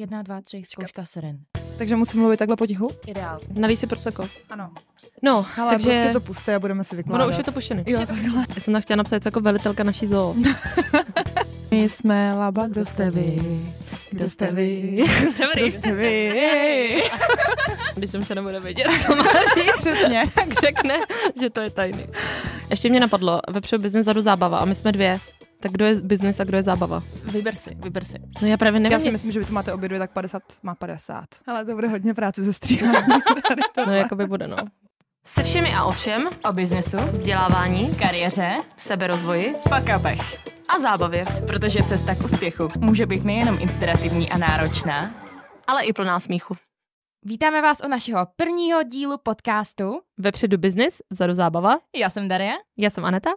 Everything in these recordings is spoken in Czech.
Jedna, dva, tři, zkouška seren. Takže musím mluvit takhle potichu? Ideál. Nalij si proseko. Ano. No, Ale takže... prostě to puste a budeme si vykládat. Ono už je to puštěný. Jo, takhle. Já jsem tam chtěla napsat jako velitelka naší zoo. My jsme laba, kdo jste vy? Kdo jste vy? Dobrý. Kdo jste vy? Když Tomča nebude vědět, co má říct, Přesně. tak řekne, že to je tajný. Ještě mě napadlo, vepředu biznes, zadu zábava a my jsme dvě. Tak kdo je biznis a kdo je zábava? Vyber si, vyber si. No já právě nevím. Já si myslím, že vy to máte obě dvě, tak 50 má 50. Ale to bude hodně práce ze stříhání. No jako by bude, no. Se všemi a ovšem, O biznesu, vzdělávání, kariéře, seberozvoji fuck a zábavě, Protože cesta k úspěchu může být nejenom inspirativní a náročná. ale i plná smíchu. Vítáme vás u našeho prvního dílu podcastu. Vepředu biznis, vzadu zábava. Já jsem Daria. Já jsem Aneta.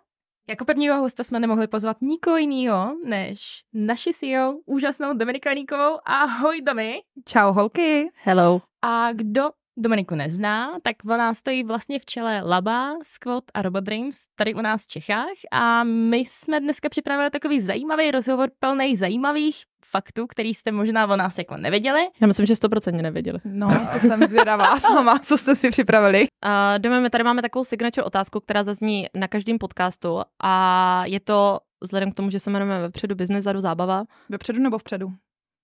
Jako prvního hosta jsme nemohli pozvat nikoho jiného než naši CEO, úžasnou Dominiku Aníkovou. Ahoj Domi. Čau holky. Hello. A kdo Dominiku nezná, tak ona stojí vlastně v čele Laba, Squad a Robot Dreams tady u nás v Čechách a my jsme dneska připravili takový zajímavý rozhovor plný zajímavých faktů, který jste možná o nás jako nevěděli. Já myslím, že 100% nevěděli. No, to jsem zvědavá sama, co jste si připravili. Uh, Dome, my tady máme takovou signature otázku, která zazní na každém podcastu a je to vzhledem k tomu, že se jmenujeme vepředu biznis, zadu zábava. Vepředu nebo vpředu?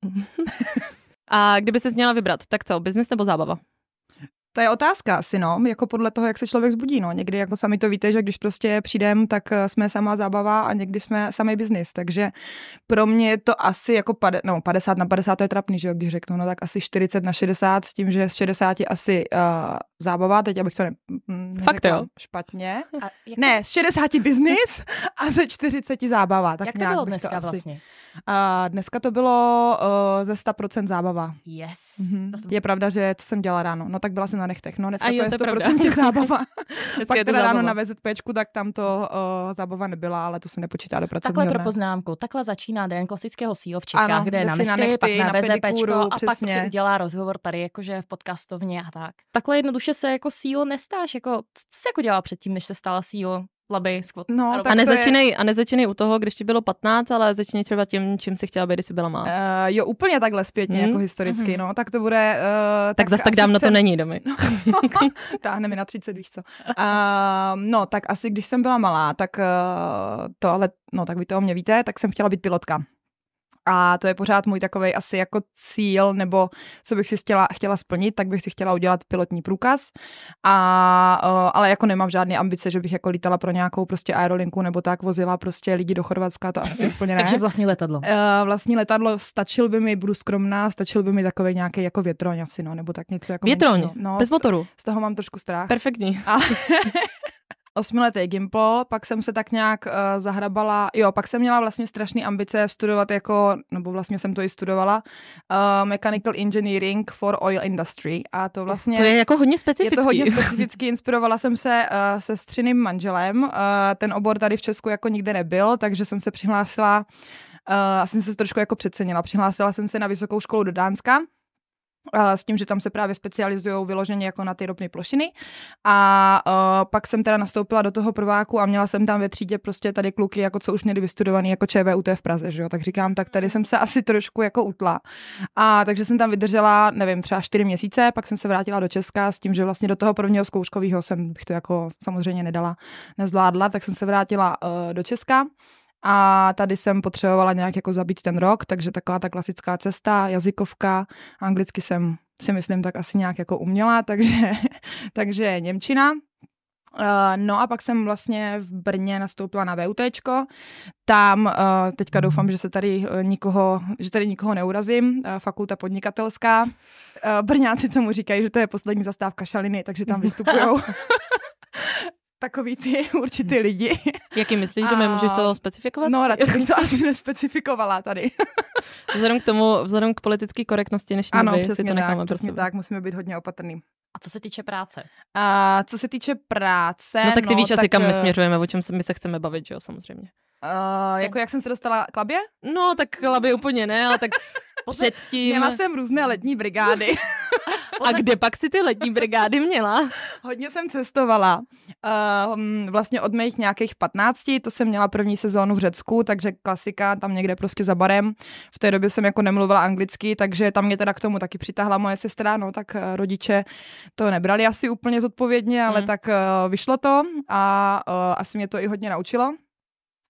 A kdyby se měla vybrat, tak co, biznis nebo zábava? To je otázka asi, no, jako podle toho, jak se člověk zbudí, no. Někdy, jako sami to víte, že když prostě přijdem, tak eh, jsme sama zábava a někdy jsme samý biznis, takže pro mě je to asi jako pade, no, 50 na 50, to je trapný, že jo, když řeknu, no tak asi 40 na 60, s tím, že z 60 asi uh, zábava, teď abych to ne, Fakt jo? špatně. A jak, Ne, z 60 biznis a ze 40 zábava. Tak jak to bylo dneska asi- vlastně? A dneska to bylo uh, ze 100% zábava. Yes. Mhm. To jsem- Je pravda, že co jsem dělala ráno, no tak byla jsem na nechtech, no dneska A to jo, je to je pravda. 100% zábava. Dneska Pak je to teda ráno zábava. na VZPčku, tak tam to uh, zábava nebyla, ale to se nepočítá do Takhle pracovního pro dne. poznámku. Takhle začíná den klasického CEO v Čechách, Ano, kde je na si na nechty, pak nechty, na na VZPčko pedikúru, a pak přesně. prostě udělá rozhovor tady jakože v podcastovně a tak. Takhle jednoduše se jako CEO nestáš. Jako, co jsi jako dělala předtím, než se stala CEO Laby, Squad? No, a tak A nezačínej, a nezačínej u toho, když ti bylo 15, ale začni třeba tím, čím si chtěla být, když jsi byla malá. Uh, jo, úplně takhle zpětně, Hmm. jako historicky, Mhm. no, tak to bude... Uh, tak zas tak dávno to není, domy. Táhne mi na 30, víš co. Uh, no, tak asi když jsem byla malá, tak uh, to ale, no tak vy to o mě víte, tak jsem chtěla být pilotka. A to je pořád můj takový asi jako cíl, nebo co bych si chtěla, chtěla splnit, tak bych si chtěla udělat pilotní průkaz. A, uh, ale jako nemám žádné ambice, že bych jako lítala pro nějakou prostě aerolinku nebo tak, vozila prostě lidi do Chorvatska, to asi úplně ne. Takže vlastní letadlo. Uh, vlastní letadlo stačil by mi, budu skromná, stačil by mi takový nějaký jako větroň asi, no, nebo tak něco jako Větroň. No, bez motoru. z toho mám trošku strach. Perfektní. Ale osmiletý Gimple, pak jsem se tak nějak uh, zahrabala, jo, pak jsem měla vlastně strašný ambice studovat jako, nebo vlastně jsem to i studovala, uh, Mechanical Engineering for Oil Industry a to vlastně... To je jako hodně je specifický. to hodně specificky, inspirovala jsem se uh, se střiným manželem, uh, ten obor tady v Česku jako nikde nebyl, takže jsem se přihlásila, uh, asi jsem se trošku jako přecenila, přihlásila jsem se na vysokou školu do Dánska, s tím, že tam se právě specializují vyloženě jako na ty ropné plošiny. A uh, pak jsem teda nastoupila do toho prváku a měla jsem tam ve třídě prostě tady kluky, jako co už měli vystudovaný jako ČVUT v Praze, že jo? Tak říkám, tak tady jsem se asi trošku jako utla. A takže jsem tam vydržela, nevím, třeba čtyři měsíce, pak jsem se vrátila do Česka s tím, že vlastně do toho prvního zkouškového jsem bych to jako samozřejmě nedala, nezvládla, tak jsem se vrátila uh, do Česka. A tady jsem potřebovala nějak jako zabít ten rok, takže taková ta klasická cesta, jazykovka, anglicky jsem si myslím tak asi nějak jako uměla, takže, takže Němčina. Uh, no a pak jsem vlastně v Brně nastoupila na VUTčko. Tam uh, teďka doufám, že se tady uh, nikoho, že tady nikoho neurazím. Fakulta podnikatelská. Brňáci tomu říkají, že to je poslední zastávka šaliny, takže tam vystupují takový ty určitý lidi. Jaký myslíš, A- můžeš to specifikovat? No, radši bych to asi nespecifikovala tady. Vzhledem k tomu, vzhledem k politické korektnosti dnešní Ano, doby, si přesně to necháme tak, přesně tak, musíme být hodně opatrný. A co se týče práce? A co se týče práce, No tak ty víš asi, tak, kam my eh, směřujeme, o čem se, my se chceme bavit, že jo, samozřejmě. Uh, jako jak jsem se dostala k labě? No, tak laby úplně ne, ale tak předtím... Měla jsem různé letní brigády. A kde pak si ty letní brigády měla? Hodně jsem cestovala. Uh, vlastně od mých nějakých 15, to jsem měla první sezónu v Řecku, takže klasika, tam někde prostě za barem. V té době jsem jako nemluvila anglicky, takže tam mě teda k tomu taky přitáhla moje sestra, no tak eh, rodiče to nebrali asi úplně zodpovědně, ale Hmm. tak uh, vyšlo to a uh, asi mě to i hodně naučilo.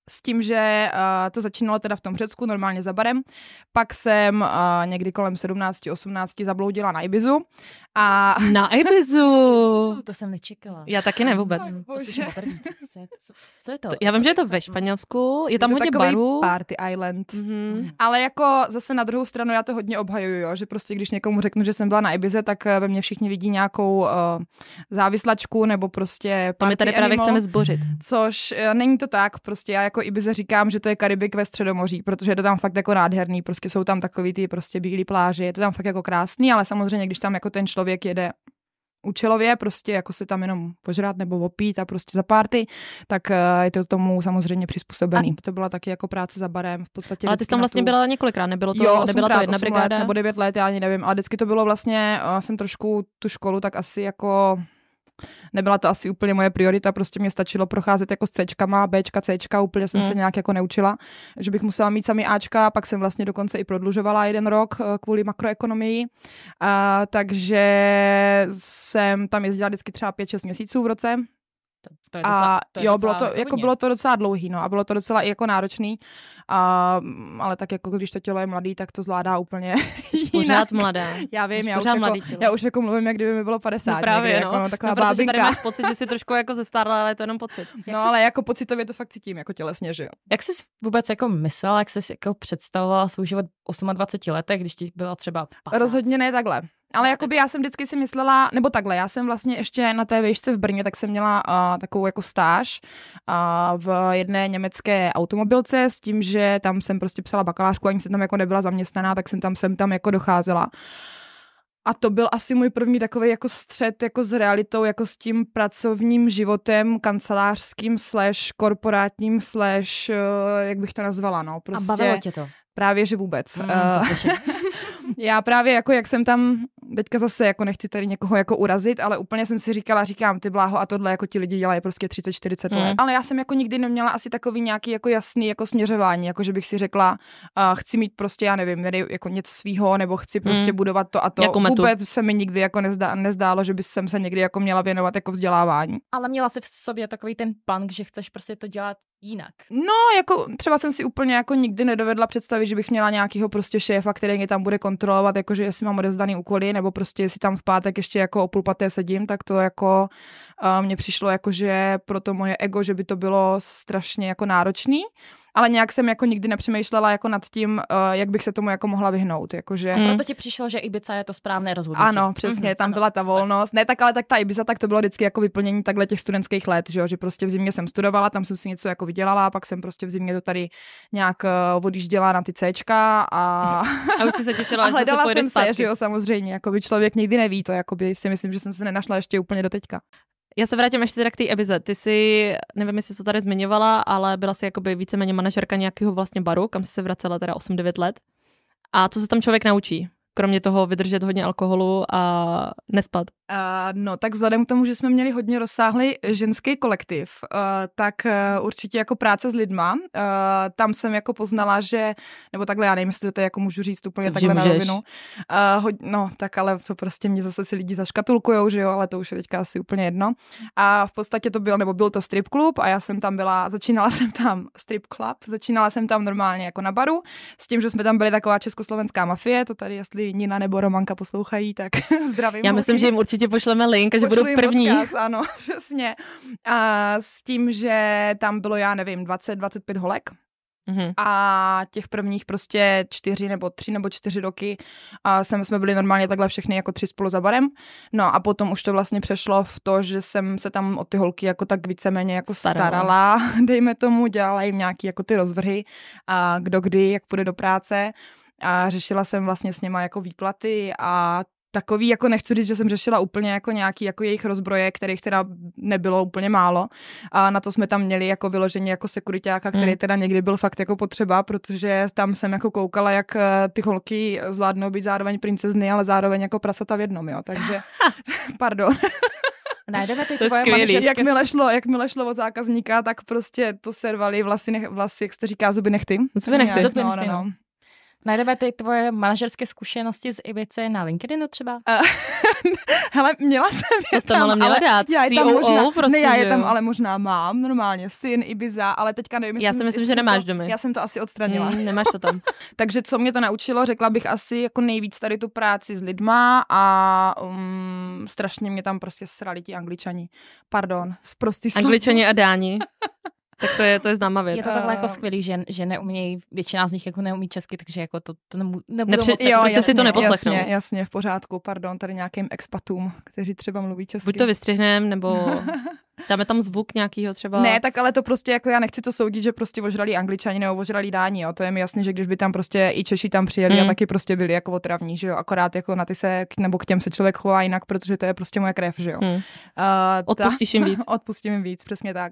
S tím, že uh, to začínalo teda v tom Řecku, normálně za barem. Pak jsem uh, někdy kolem 17-18 zabloudila na Ibizu a Na Ibizu. To jsem nečekala. Já taky ne vůbec. Oj, To jsi poprvé. Co, co, co, je to? To- Já vím, že je to ve Španělsku, je tam to hodně barů. Party Island. Mhm. Ale jako zase na druhou stranu já to hodně obhajuju, jo? že prostě když někomu řeknu, že jsem byla na Ibize, tak eh, ve mně všichni vidí nějakou uh, závislačku nebo prostě To my tady právě animal, chceme zbořit. Což uh, není to tak, prostě já jako Ibize říkám, že to je Karibik ve Středomoří, protože je to tam fakt jako nádherný, prostě jsou tam takový ty prostě bílé pláže, je to tam fakt jako krásný, ale samozřejmě, když tam jako ten člověk jede účelově, prostě jako se tam jenom požrát nebo opít a prostě za party, tak eh, je to tomu samozřejmě přizpůsobený. A to byla taky jako práce za barem, v podstatě. Ale ty jsi tam vlastně tu- byla několikrát, nebylo to, jo, nebyla to osmkrát, jedna brigáda? Let, nebo devět let, já ani nevím, ale vždycky to bylo vlastně, já jsem trošku tu školu tak asi jako nebyla to asi úplně moje priorita, prostě mě stačilo procházet jako s Cčkama, Bčka, Cčka, úplně jsem Hmm. se nějak jako neučila, že bych musela mít sami Ačka, pak jsem vlastně dokonce i prodlužovala jeden rok eh, kvůli makroekonomii, a, takže jsem tam jezdila vždycky třeba 5-6 měsíců v roce, To, to je docela, a to je jo, docela bylo to, jako hodně. bylo to docela dlouhý, no, a bylo to docela i jako náročný, a, ale tak jako když to tělo je mladý, tak to zvládá úplně jinak. Pořád mladá. Já vím, Jsi já už, jako, mladý tělo. já už jako mluvím, jak kdyby mi bylo 50. No právě, někdy, no. Jako, no taková no, protože bábinka. tady máš pocit, že jsi trošku jako zestárla, ale je to jenom pocit. Jak No jsi- ale jako pocitově to fakt cítím, jako tělesně, že jo. Jak jsi vůbec jako myslela, jak jsi jako představovala svůj život v 28 letech, když ti byla třeba 15? Rozhodně ne takhle. Ale jakoby já jsem vždycky si myslela, nebo takhle, já jsem vlastně ještě na té výšce v Brně, tak jsem měla uh, takovou jako stáž uh, v jedné německé automobilce s tím, že tam jsem prostě psala bakalářku, ani jsem tam jako nebyla zaměstnaná, tak jsem tam jsem tam jako docházela. A to byl asi můj první takový jako střed jako s realitou, jako s tím pracovním životem kancelářským slash korporátním slash, uh, jak bych to nazvala, no. A Prostě bavilo tě to? právě, že vůbec. Mm, Eh, to. já právě jako jak jsem tam, teďka zase jako nechci tady někoho jako urazit, ale úplně jsem si říkala, říkám, ty bláho a tohle jako ti lidi dělají prostě 30-40 Mm. let. Ale já jsem jako nikdy neměla asi takový nějaký jako jasný jako směřování, jako že bych si řekla, uh, chci mít prostě, já nevím, tady jako něco svýho, nebo chci prostě Mm. budovat to a to. Metu? Vůbec se mi nikdy jako nezdá, nezdálo, že by jsem se někdy jako měla věnovat jako vzdělávání. Ale měla jsi v sobě takový ten punk, že chceš prostě to dělat jinak. No, jako třeba jsem si úplně jako nikdy nedovedla představit, že bych měla nějakého prostě šéfa, který mě tam bude kontrolovat, jakože jestli mám odezdaný úkoly, nebo prostě jestli tam v pátek ještě jako o půl paté sedím, tak to jako uh, mně přišlo jako, že pro to moje ego, že by to bylo strašně jako náročný, ale nějak jsem jako nikdy nepřemýšlela jako nad tím, uh, jak bych se tomu jako mohla vyhnout, jakože... Mm. Proto ti přišlo, že Ibiza je to správné rozhodnutí. Ano, přesně, Mhm, tam ano, byla ta volnost. Ne, tak ale tak ta Ibiza, tak to bylo vždycky jako vyplnění takhle těch studentských let, že, jo? že prostě v zimě jsem studovala, tam jsem si něco jako vydělala, a pak jsem prostě v zimě to tady nějak uh, odjížděla na ty Cčka a, A už jsi se těšila, a hledala pojedeš jsem zpátky. se, že jo, samozřejmě, jako by člověk nikdy neví to, jako by si myslím, že jsem se nenašla ještě úplně do teďka. Já se vrátím ještě teda k té Ebize. Ty jsi, nevím, jestli to tady zmiňovala, ale byla jsi jakoby víceméně manažerka nějakého vlastně baru, kam jsi se vracela teda 8-9 let. A co se tam člověk naučí? Kromě toho vydržet hodně alkoholu a nespat. Uh, no, tak vzhledem k tomu, že jsme měli hodně rozsáhlý ženský kolektiv, uh, tak uh, určitě jako práce s lidma, uh, tam jsem jako poznala, že, nebo takhle, já nevím, jestli to jako můžu říct úplně To takhle na rovinu. Uh, hod, no, tak ale to prostě mě zase si lidi zaškatulkujou, že jo, ale to už je teďka asi úplně jedno. A v podstatě to byl, nebo byl to strip klub a já jsem tam byla, začínala jsem tam strip club, začínala jsem tam normálně jako na baru, s tím, že jsme tam byli taková československá mafie, to tady, jestli Nina nebo Romanka poslouchají, tak zdravím. Já myslím, holky. že jim určitě pošleme link a že budou první. Odkaz, ano, přesně. A s tím, že tam bylo, já nevím, 20-25 holek Mhm. a těch prvních prostě čtyři nebo tři nebo čtyři roky a jsem, jsme byli normálně takhle všechny jako tři spolu za barem. No a potom už to vlastně přešlo v to, že jsem se tam o ty holky jako tak víceméně jako Starala. starala, dejme tomu, dělala jim nějaký jako ty rozvrhy a kdo kdy, jak půjde do práce a řešila jsem vlastně s něma jako výplaty a takový, jako nechci říct, že jsem řešila úplně jako nějaký jako jejich rozbroje, kterých teda nebylo úplně málo. A na to jsme tam měli jako vyložení jako sekuritáka, který Hmm. teda někdy byl fakt jako potřeba, protože tam jsem jako koukala, jak eh, ty holky zvládnou být zároveň princezny, ale zároveň jako prasata v jednom, jo. Takže, pardon. Najdeme ty To tvoje skvělý. Jakmile šlo, jakmile šlo od zákazníka, tak prostě to servali vlasy, nech, vlasy jak se to říká, zuby nechty. Zuby nechty. Zuby no, nechty, no, no. no. Najdeme ty tvoje manažerské zkušenosti z Ibice na LinkedInu třeba? Hele, měla jsem je To tam, ale měla ale dát. já je tam COO možná, prostě, ne, já je tam ale možná mám, normálně, syn, Ibiza, ale teďka nevím, Já si myslím, že nemáš to, domy. Já jsem to asi odstranila. Mm, nemáš to tam. Takže co mě to naučilo, řekla bych asi jako nejvíc tady tu práci s lidma a um, strašně mě tam prostě srali ti angličani. Pardon, zprostý. Angličani a Dáni. Tak to je, to je známá věc. Je to takhle jako skvělý, že, že neumějí, většina z nich jako neumí česky, takže jako to, to nemů, nebudou Nepři- moc Jo, prostě si to neposlechnou. Jasně, jasně, v pořádku, pardon, tady nějakým expatům, kteří třeba mluví česky. Buď to vystřihneme, nebo dáme tam zvuk nějakýho třeba. Ne, tak ale to prostě jako já nechci to soudit, že prostě ožralí angličani nebo ožralí dáni, jo. To je mi jasný, že když by tam prostě i Češi tam přijeli Hmm. a taky prostě byli jako otravní, že jo. Akorát jako na ty se, nebo k těm se člověk chová jinak, protože to je prostě moje krev, že jo. Hm. Uh, Odpustíš jim víc. Odpustím jim víc, přesně tak.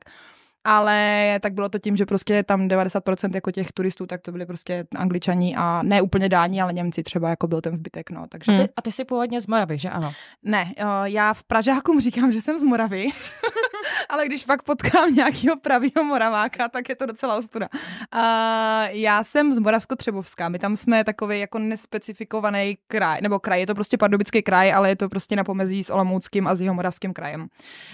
Ale tak bylo to tím, že prostě tam 90% jako těch turistů, tak to byli prostě angličani a ne úplně dáni, ale Němci třeba jako byl ten zbytek, no. Takže Hmm. Ty, a ty jsi původně z Moravy, že ano? ne, uh, já v Pražákům říkám, že jsem z Moravy, ale když pak potkám nějakého pravýho Moraváka, tak je to docela ostuda. Uh, já jsem z Moravsko-Třebovská, my tam jsme takový jako nespecifikovaný kraj, nebo kraj, je to prostě pardubický kraj, ale je to prostě na pomezí s Olomouckým a s Jihomoravským krajem.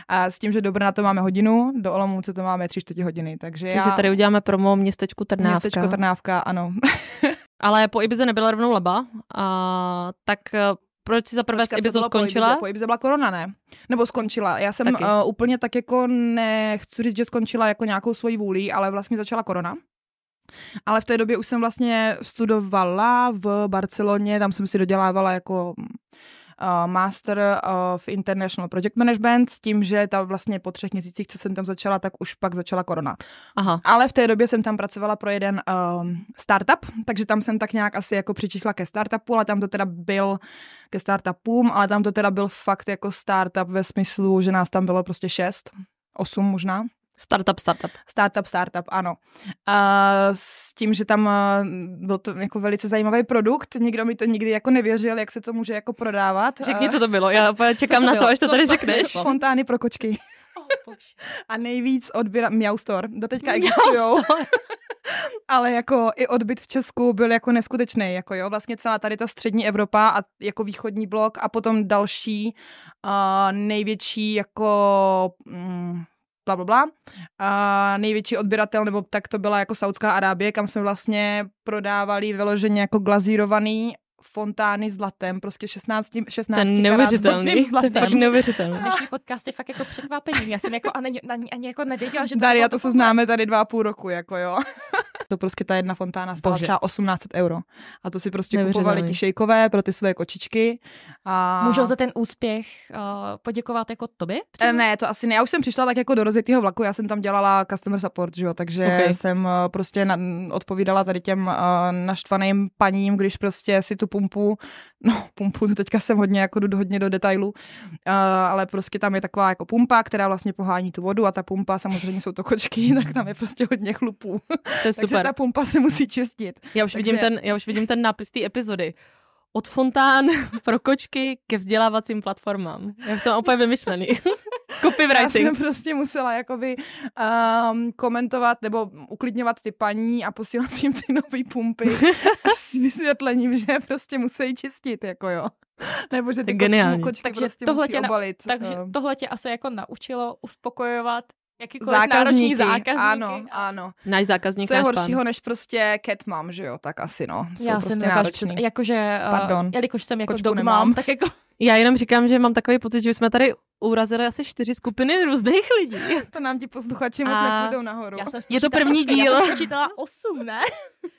A s tím, že do Brna to máme hodinu, do Olomouce to máme tři čtvrtě hodiny, takže, Takže já... tady uděláme promo městečku Trnávka. Městečko Trnávka, ano. Ale po Ibize nebyla rovnou leba, a tak eh, proč si za prvé s Ibizou bylo po skončila? Ibize? Po Ibize byla korona, ne? Nebo skončila. Já jsem Taky. uh, úplně tak jako nechci říct, že skončila jako nějakou svojí vůlí, ale vlastně začala korona. Ale v té době už jsem vlastně studovala v Barceloně, tam jsem si dodělávala jako Master of International Project Management s tím, že tam vlastně po třech měsících, co jsem tam začala, tak už pak začala korona. Aha. Ale v té době jsem tam pracovala pro jeden um, startup, takže tam jsem tak nějak asi jako přičichla ke startupu, ale tam to teda byl ke startupům, ale tam to teda byl fakt jako startup ve smyslu, že nás tam bylo prostě šest, osm možná. Startup, startup. Startup, startup, ano. A s tím, že tam a, byl to jako velice zajímavý produkt, nikdo mi to nikdy jako nevěřil, jak se to může jako prodávat. Řekni, A- co to bylo. Já čekám to na to, bylo? až to tady to řekneš. Fontány pro kočky. Oh, A nejvíc odběra... Meow Store. Doteďka existujou. Ale jako i odbyt v Česku byl jako neskutečný, jako jo, vlastně celá tady ta střední Evropa a jako východní blok a potom další uh, největší jako mm, bla, bla, bla. A největší odběratel, nebo tak to byla jako Saudská Arábie, kam jsme vlastně prodávali vyloženě jako glazírovaný fontány zlatem, prostě 16, 16 Ten neuvěřitelný. To je zlatem. fakt neuvěřitelný. Dnešní podcast je fakt jako překvapení. Já jsem jako ani, ani, ani jako nevěděla, že to Daria, to se známe tady dva a půl roku, jako jo. To prostě ta jedna fontána stála Bože. třeba 1800 euro. A to si prostě Neuvěřitelný. kupovali ti šejkové pro ty svoje kočičky. A... Můžou za ten úspěch uh, poděkovat jako tobě? Přímo? Ne, to asi ne. Já už jsem přišla tak jako do rozjetého vlaku, já jsem tam dělala customer support, že jo, takže Ok. okay. jsem eh, prostě na, odpovídala tady těm uh, naštvaným paním, když prostě si tu pumpu, no pumpu, to teďka jsem hodně jako jdu hodně do detailu, uh, ale prostě tam je taková jako pumpa, která vlastně pohání tu vodu a ta pumpa, samozřejmě jsou to kočky, tak tam je prostě hodně chlupů. To je Takže super. ta pumpa se musí čistit. Já už, vidím takže- ten, já už vidím ten nápis té epizody. Od fontán pro kočky ke vzdělávacím platformám. Jak to úplně vymyšlený. Já jsem Copywriting. prostě musela jakoby um, komentovat nebo uklidňovat ty paní a posílat jim ty nové pumpy s vysvětlením, že prostě musí čistit, jako jo. Nebo že ty Geniální. kočky, kočky Takže prostě tohle musí tě na- obalit. Takže ehm, tohle tě asi jako naučilo uspokojovat jakýkoliv zákazníky. zákazníky. Ano, ano. Náš zákazník, Co je náš horšího pán. než prostě cat mom, že jo, tak asi no. Jsou Já prostě jsem náročný. představit, jakože, uh, Pardon. jelikož jsem jako Kočku dog nemám. mám, tak jako Já jenom říkám, že mám takový pocit, že už jsme tady urazili asi čtyři skupiny různých lidí. To nám ti posluchači moc nepůjdou nahoru. Já jsem Je to první počkej, díl. Já jsem osm, ne?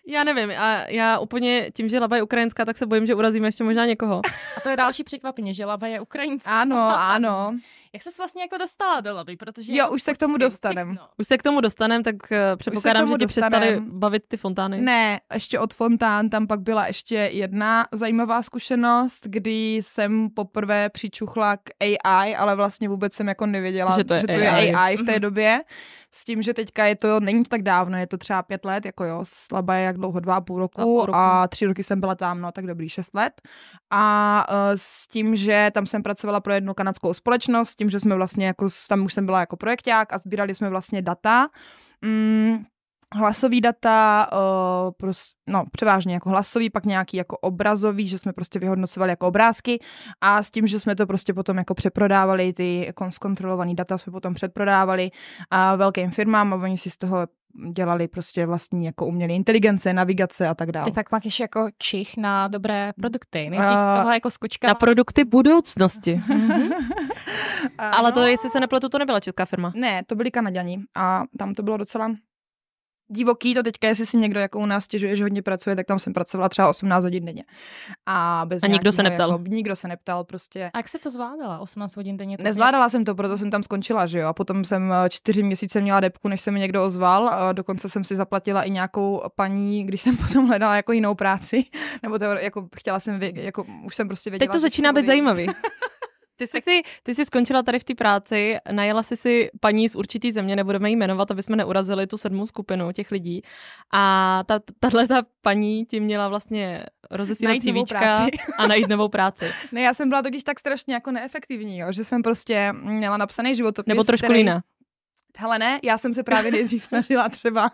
Já nevím, a já úplně tím, že Laba je ukrajinská, tak se bojím, že urazíme ještě možná někoho. A to je další překvapení, že Laba je ukrajinská. Ano, ano. Jak ses vlastně jako dostala do Laby? Protože Jo, jako už se k tomu dostanem. No. Už se k tomu dostaneme, tak eh, předpokládám, že ti přestali dostanem. bavit ty fontány. Ne, ještě od Fontán tam pak byla ještě jedna zajímavá zkušenost, kdy jsem poprvé přičuchla k AI, ale vlastně vůbec jsem jako nevěděla, Že to je že to je AI. AI v té době. S tím, že teďka je to, není to tak dávno, je to třeba pět let, jako jo, slabá je jak dlouho, dva a půl roku, a půl roku. a tři roky jsem byla tam, no tak dobrý, šest let. A uh, s tím, že tam jsem pracovala pro jednu kanadskou společnost, tím, že jsme vlastně jako, tam už jsem byla jako projekták a sbírali jsme vlastně data, mm, hlasový data, uh, pros, no převážně jako hlasový, pak nějaký jako obrazový, že jsme prostě vyhodnocovali jako obrázky a s tím, že jsme to prostě potom jako přeprodávali, ty jako zkontrolovaný data jsme potom předprodávali a velkým firmám a oni si z toho dělali prostě vlastní jako umělé inteligence, navigace a tak dále. Ty fakt máš jako čich na dobré produkty. Nejdřív A- tohle jako skočka. Na produkty budoucnosti. A Ale to, no, jestli se nepletu, to nebyla česká firma. Ne, to byli Kanaďani a tam to bylo docela divoký, to teďka, jestli si někdo jako u nás stěžuje, že hodně pracuje, tak tam jsem pracovala třeba 18 hodin denně. A, bez A nikdo se neptal? Jako, nikdo se neptal, prostě. A jak se to zvládala? 18 hodin denně? To Nezvládala jsem to, proto jsem tam skončila, že jo. A potom jsem eh, čtyři měsíce měla depku, než se mi někdo ozval. A dokonce jsem si zaplatila i nějakou paní, když jsem potom hledala jako jinou práci. Nebo to jako chtěla jsem, vě, jako už jsem prostě věděla. Teď to začíná být zajímavý. Ty jsi, si, ty jsi skončila tady v té práci, najela jsi si paní z určitý země, nebudeme jí jmenovat, aby jsme neurazili tu sedmou skupinu těch lidí. A ta, tahle ta paní ti měla vlastně rozesílat CVčka a najít novou práci. Ne, já jsem byla totiž tak strašně jako neefektivní, jo, že jsem prostě měla napsaný životopis. Nebo trošku který- lína. Hele ne, já jsem se právě nejdřív snažila třeba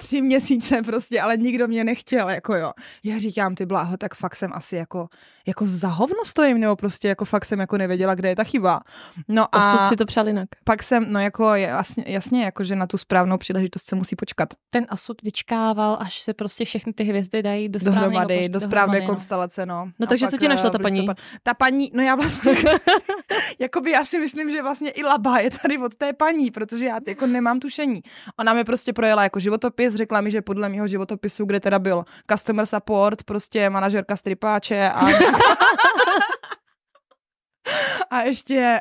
tři měsíce prostě, ale nikdo mě nechtěl, jako jo. Já říkám, ty bláho, tak fakt jsem asi jako, jako za hovno stojím, nebo prostě jako fakt jsem jako nevěděla, kde je ta chyba. No a Osud si to přál jinak. pak jsem, no jako jasně, jasně, jako že na tu správnou příležitost se musí počkat. Ten asud vyčkával, až se prostě všechny ty hvězdy dají do správného Dohromady, poř- do správné dohromady, no. konstelace, no. No A takže co ti našla eh, ta v paní? listopad- Ta paní, no já vlastně, jakoby já si myslím, že vlastně i laba je tady od té paní, protože já jako nemám tušení. Ona mi prostě projela jako životopis, řekla mi, že podle mého životopisu, kde teda byl customer support, prostě manažerka stripáče a... A ještě,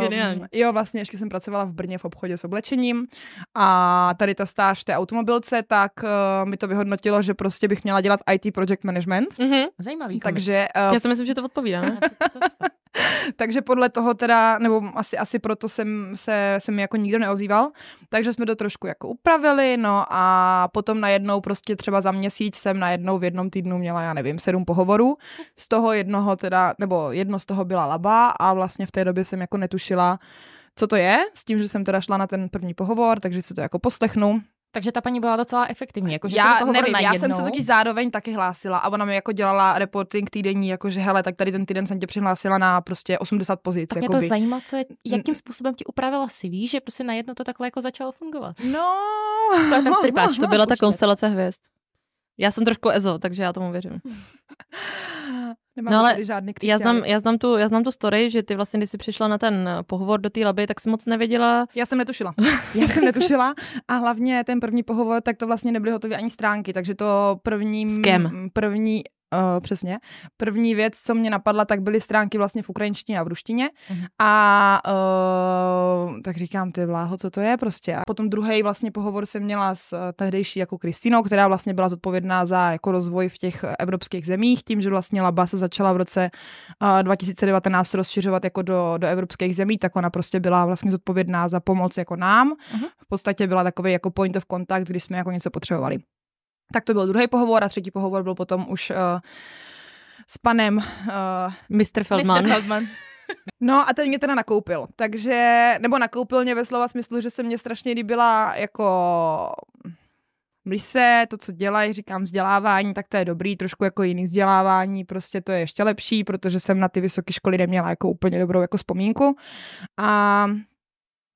Geniální. um, jo, vlastně ještě jsem pracovala v Brně v obchodě s oblečením a tady ta stáž v té automobilce, tak uh, mi to vyhodnotilo, že prostě bych měla dělat IT project management. Mhm. Zajímavý. Takže, uh, Já si myslím, že to odpovídá. Ne? takže podle toho teda, nebo asi, asi proto jsem se, se mi jako nikdo neozýval, takže jsme to trošku jako upravili, no a potom najednou prostě třeba za měsíc jsem najednou v jednom týdnu měla, já nevím, sedm pohovorů, z toho jednoho teda, nebo jedno z toho byla laba a vlastně v té době jsem jako netušila, co to je, s tím, že jsem teda šla na ten první pohovor, takže si to jako poslechnu. Takže ta paní byla docela efektivní. Jako, že se do Já toho nevím, já jsem se totiž zároveň taky hlásila a ona mi jako dělala reporting týdenní, jakože hele, tak tady ten týden jsem tě přihlásila na prostě 80 pozic. Tak mě to jakoby. zajímá, co je, jakým způsobem ti upravila CV, že prostě najednou to takhle jako začalo fungovat. No, To je ten stripáč. To byla ta konstelace hvězd. Já jsem trošku ezo, takže já tomu věřím. Nemám No ale tady žádný Já znám, já, znám tu, já znám tu story, že ty vlastně, když jsi přišla na ten pohovor do té laby, tak si moc nevěděla. Já jsem netušila. Já jsem netušila a hlavně ten první pohovor, tak to vlastně nebyly hotové ani stránky, takže to první... S kým? První, Uh, přesně. První věc, co mě napadla, tak byly stránky vlastně v ukrajinštině a v ruštině. Mhm. A uh, tak říkám, ty vláho, co to je prostě. A potom druhý vlastně pohovor jsem měla s uh, tehdejší jako Kristinou, která vlastně byla zodpovědná za jako rozvoj v těch eh, evropských zemích, tím, že vlastně Laba se začala v roce uh, 2019 rozšiřovat jako do, do evropských zemí, tak ona prostě byla vlastně zodpovědná za pomoc jako nám. Mhm. V podstatě byla takový jako point of contact, když jsme jako něco potřebovali. Tak to byl druhý pohovor a třetí pohovor byl potom už uh, s panem uh, Mr. Feldman. Mr. Feldman. No a ten mě teda nakoupil, takže, nebo nakoupil mě ve slova smyslu, že se mě strašně líbila jako mise, to, co dělají, říkám vzdělávání, tak to je dobrý, trošku jako jiný vzdělávání, prostě to je ještě lepší, protože jsem na ty vysoké školy neměla jako úplně dobrou jako vzpomínku. A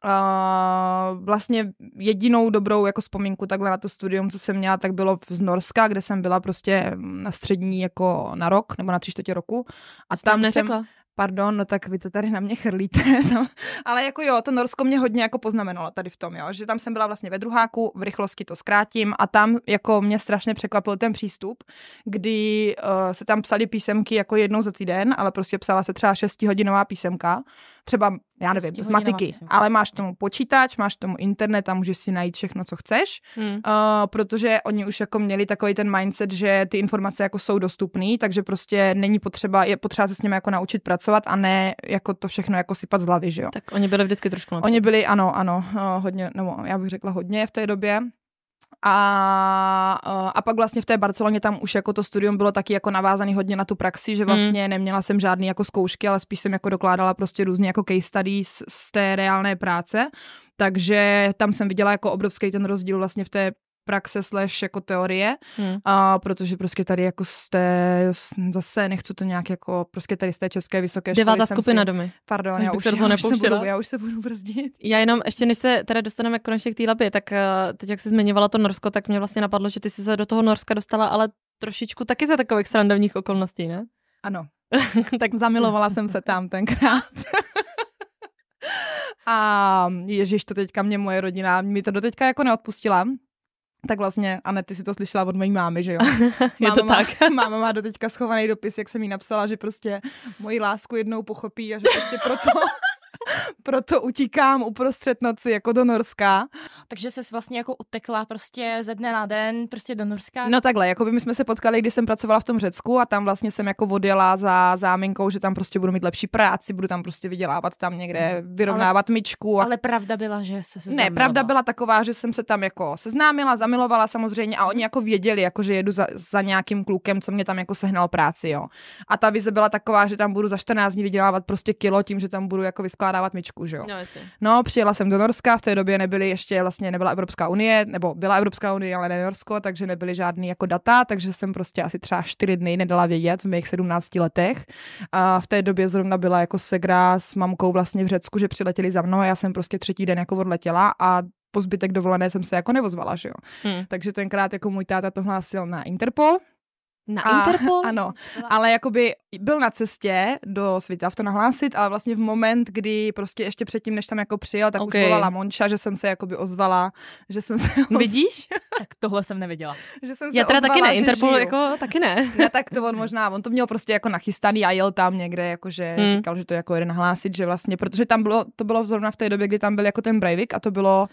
a vlastně jedinou dobrou jako vzpomínku takhle na to studium, co jsem měla, tak bylo z Norska, kde jsem byla prostě na střední jako na rok, nebo na tři čtvrtě roku. A Tam tam jsem, neřekla. pardon, no tak vy to tady na mě chrlíte. Ale jako jo, to Norsko mě hodně jako poznamenalo tady v tom, jo, že tam jsem byla vlastně ve druháku, v rychlosti to zkrátím a tam jako mě strašně překvapil ten přístup, kdy uh, se tam psali písemky jako jednou za týden, ale prostě psala se třeba šestihodinová písemka, třeba, já nevím, z matiky, ale máš tomu počítač, máš tomu internet a můžeš si najít všechno, co chceš, hmm. uh, protože oni už jako měli takový ten mindset, že ty informace jako jsou dostupné, takže prostě není potřeba, je potřeba se s nimi jako naučit pracovat a ne jako to všechno jako sypat z hlavy, že jo. Tak oni byli vždycky trošku. Oni byli, ano, ano, uh, hodně, nebo já bych řekla hodně v té době. A, a pak vlastně v té Barceloně tam už jako to studium bylo taky jako navázaný hodně na tu praxi, že vlastně hmm. neměla jsem žádný jako zkoušky, ale spíš jsem jako dokládala prostě různě jako case studies z té reálné práce. Takže tam jsem viděla jako obrovský ten rozdíl vlastně v té praxe slash jako teorie, hmm. a protože prostě tady jako té, zase nechci to nějak jako, prostě tady z té české vysoké školy Devátá skupina si, domy. Pardon, já už, se to já, už se budu, já už se budu brzdit. Já jenom, ještě než se teda dostaneme konečně k té labě, tak uh, teď jak jsi zmiňovala to Norsko, tak mě vlastně napadlo, že ty jsi se do toho Norska dostala, ale trošičku taky za takových srandovních okolností, ne? Ano. tak zamilovala jsem se tam tenkrát. A ježiš, to teďka mě moje rodina, mi to doteďka jako neodpustila, tak vlastně, Anet, ty si to slyšela od mojí mámy, že jo? Je to máma tak. Má, máma má doteďka schovaný dopis, jak jsem jí napsala, že prostě moji lásku jednou pochopí a že prostě proto proto utíkám uprostřed noci jako do Norska. Takže ses vlastně jako utekla prostě ze dne na den prostě do Norska? No takhle, jako by my jsme se potkali, když jsem pracovala v tom Řecku a tam vlastně jsem jako odjela za záminkou, že tam prostě budu mít lepší práci, budu tam prostě vydělávat tam někde, mhm. vyrovnávat ale, myčku. A... Ale pravda byla, že se, se Ne, pravda byla taková, že jsem se tam jako seznámila, zamilovala samozřejmě a oni jako věděli, jako že jedu za, za nějakým klukem, co mě tam jako sehnal práci, jo. A ta vize byla taková, že tam budu za 14 dní vydělávat prostě kilo tím, že tam budu jako vyskládat dávat myčku, že jo. No, no, přijela jsem do Norska, v té době nebyly ještě vlastně, nebyla Evropská unie, nebo byla Evropská unie, ale ne Norsko, takže nebyly žádný jako data, takže jsem prostě asi třeba čtyři dny nedala vědět v mých 17 letech. A v té době zrovna byla jako segra s mamkou vlastně v Řecku, že přiletěli za mnou a já jsem prostě třetí den jako odletěla a po zbytek dovolené jsem se jako nevozvala, že jo. Hmm. Takže tenkrát jako můj táta to hlásil na Interpol, na a, Interpol? Ano, ale jakoby byl na cestě do Svitav to nahlásit, ale vlastně v moment, kdy prostě ještě předtím, než tam jako přijel, tak okay. už volala Monča, že jsem se jakoby ozvala, že jsem se... Oz... Vidíš? tak tohle jsem neviděla. Že jsem Já teda ozvala, taky ne, Interpol žiju. jako taky ne. ne, tak to on možná, on to měl prostě jako nachystaný a jel tam někde, jakože hmm. říkal, že to jako jede nahlásit, že vlastně, protože tam bylo, to bylo zrovna v té době, kdy tam byl jako ten Breivik a to bylo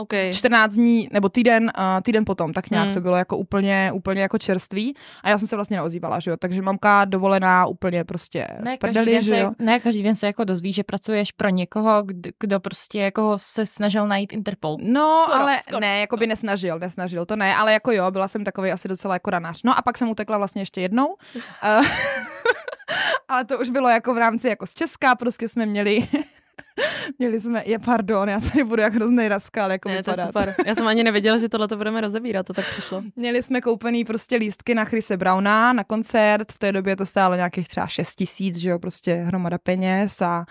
okay. 14 dní, nebo týden, uh, týden potom, tak nějak hmm. to bylo jako úplně, úplně jako čerství a já jsem se vlastně neozývala, že jo, takže mamka dovolená úplně prostě ne, prdeli, každý že jo. Se, ne, každý den se jako dozví, že pracuješ pro někoho, kdo, kdo prostě jako se snažil najít Interpol. No, skoro, ale skoro. ne, jako by nesnažil, nesnažil, to ne, ale jako jo, byla jsem takový asi docela jako ranář. No a pak jsem utekla vlastně ještě jednou. Eh, ale to už bylo jako v rámci jako z Česka, prostě jsme měli Měli jsme, je pardon, já tady budu jak hrozný raskal, jako ne, vypadat. to je super. Já jsem ani nevěděla, že tohle to budeme rozebírat, to tak přišlo. Měli jsme koupený prostě lístky na Chrise Browna na koncert, v té době to stálo nějakých třeba 6 tisíc, že jo, prostě hromada peněz a,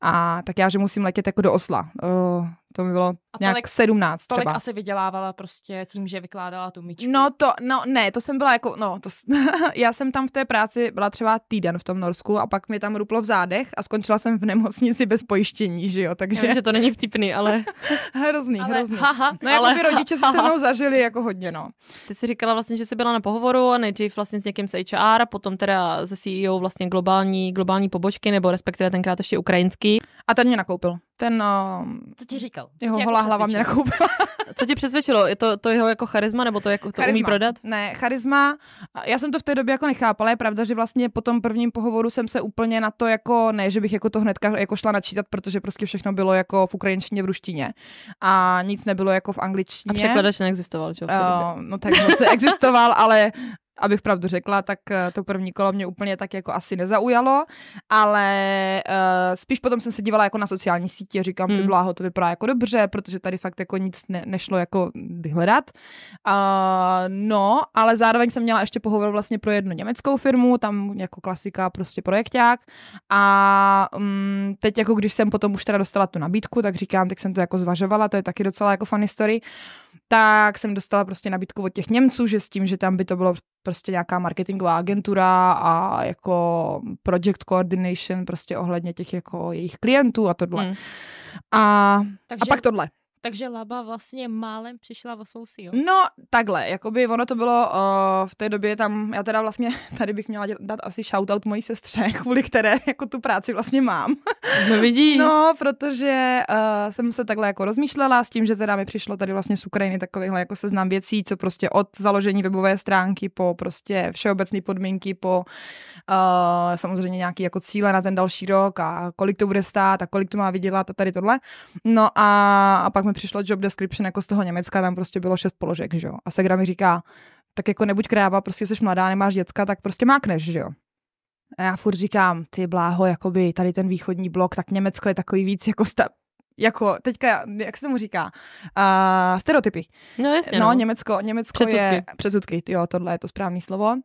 a tak já, že musím letět jako do Osla. Uh, to by bylo a nějak tolik, 17 třeba. Tolik asi vydělávala prostě tím, že vykládala tu myčku. No to, no ne, to jsem byla jako, no to, já jsem tam v té práci byla třeba týden v tom Norsku a pak mi tam ruplo v zádech a skončila jsem v nemocnici bez pojištění, že jo, takže. Já že to není vtipný, ale. hrozný, ale, hrozný. Haha, no jako ale, by rodiče se se mnou zažili jako hodně, no. Ty jsi říkala vlastně, že jsi byla na pohovoru a nejdřív vlastně s někým z HR, potom teda ze CEO vlastně globální, globální pobočky, nebo respektive tenkrát ještě ukrajinský. A ten mě nakoupil. Ten, uh, Co ti říkal? Co jeho jako holá hlava mě nakoupila. Co ti přesvědčilo? Je to, to jeho jako charisma, nebo to, jako to charisma. umí prodat? Ne, charisma. Já jsem to v té době jako nechápala. Je pravda, že vlastně po tom prvním pohovoru jsem se úplně na to jako, ne, že bych jako to hnedka jako šla načítat, protože prostě všechno bylo jako v ukrajinštině, v ruštině. A nic nebylo jako v angličtině. A překladač neexistoval, čo? Uh, no tak se existoval, ale abych pravdu řekla, tak eh, to první kolo mě úplně tak jako asi nezaujalo, ale uh, spíš potom jsem se dívala jako na sociální sítě, říkám, hmm. bláho, to vypadá jako dobře, protože tady fakt jako nic ne, nešlo jako vyhledat. Uh, no, ale zároveň jsem měla ještě pohovor vlastně pro jednu německou firmu, tam jako klasika prostě projekták a um, teď jako když jsem potom už teda dostala tu nabídku, tak říkám, tak jsem to jako zvažovala, to je taky docela jako funny story, tak jsem dostala prostě nabídku od těch Němců, že s tím, že tam by to bylo prostě nějaká marketingová agentura a jako project coordination prostě ohledně těch jako jejich klientů a tohle. Hmm. A, Takže, a pak tohle. Takže Laba vlastně málem přišla o svou sílu. No, takhle, jakoby ono to bylo uh, v té době tam, já teda vlastně tady bych měla dělat, dát asi shoutout mojí sestře, kvůli které jako tu práci vlastně mám. No vidíš. No, protože uh, jsem se takhle jako rozmýšlela s tím, že teda mi přišlo tady vlastně z Ukrajiny takovýhle jako seznam věcí, co prostě od založení webové stránky po prostě všeobecné podmínky, po uh, samozřejmě nějaký jako cíle na ten další rok a kolik to bude stát a kolik to má vydělat a tady tohle. No a, a pak mi přišlo job description jako z toho Německa, tam prostě bylo šest položek, že jo. A Segra mi říká, tak jako nebuď kráva, prostě jsi mladá, nemáš děcka, tak prostě mákneš, že jo. A já furt říkám, ty bláho, jakoby tady ten východní blok, tak Německo je takový víc jako sta- jako teďka, jak se tomu říká, uh, stereotypy. No jasně, No, no. Německo, Německo Předsudky. je předsudky, jo, tohle je to správný slovo. Uh,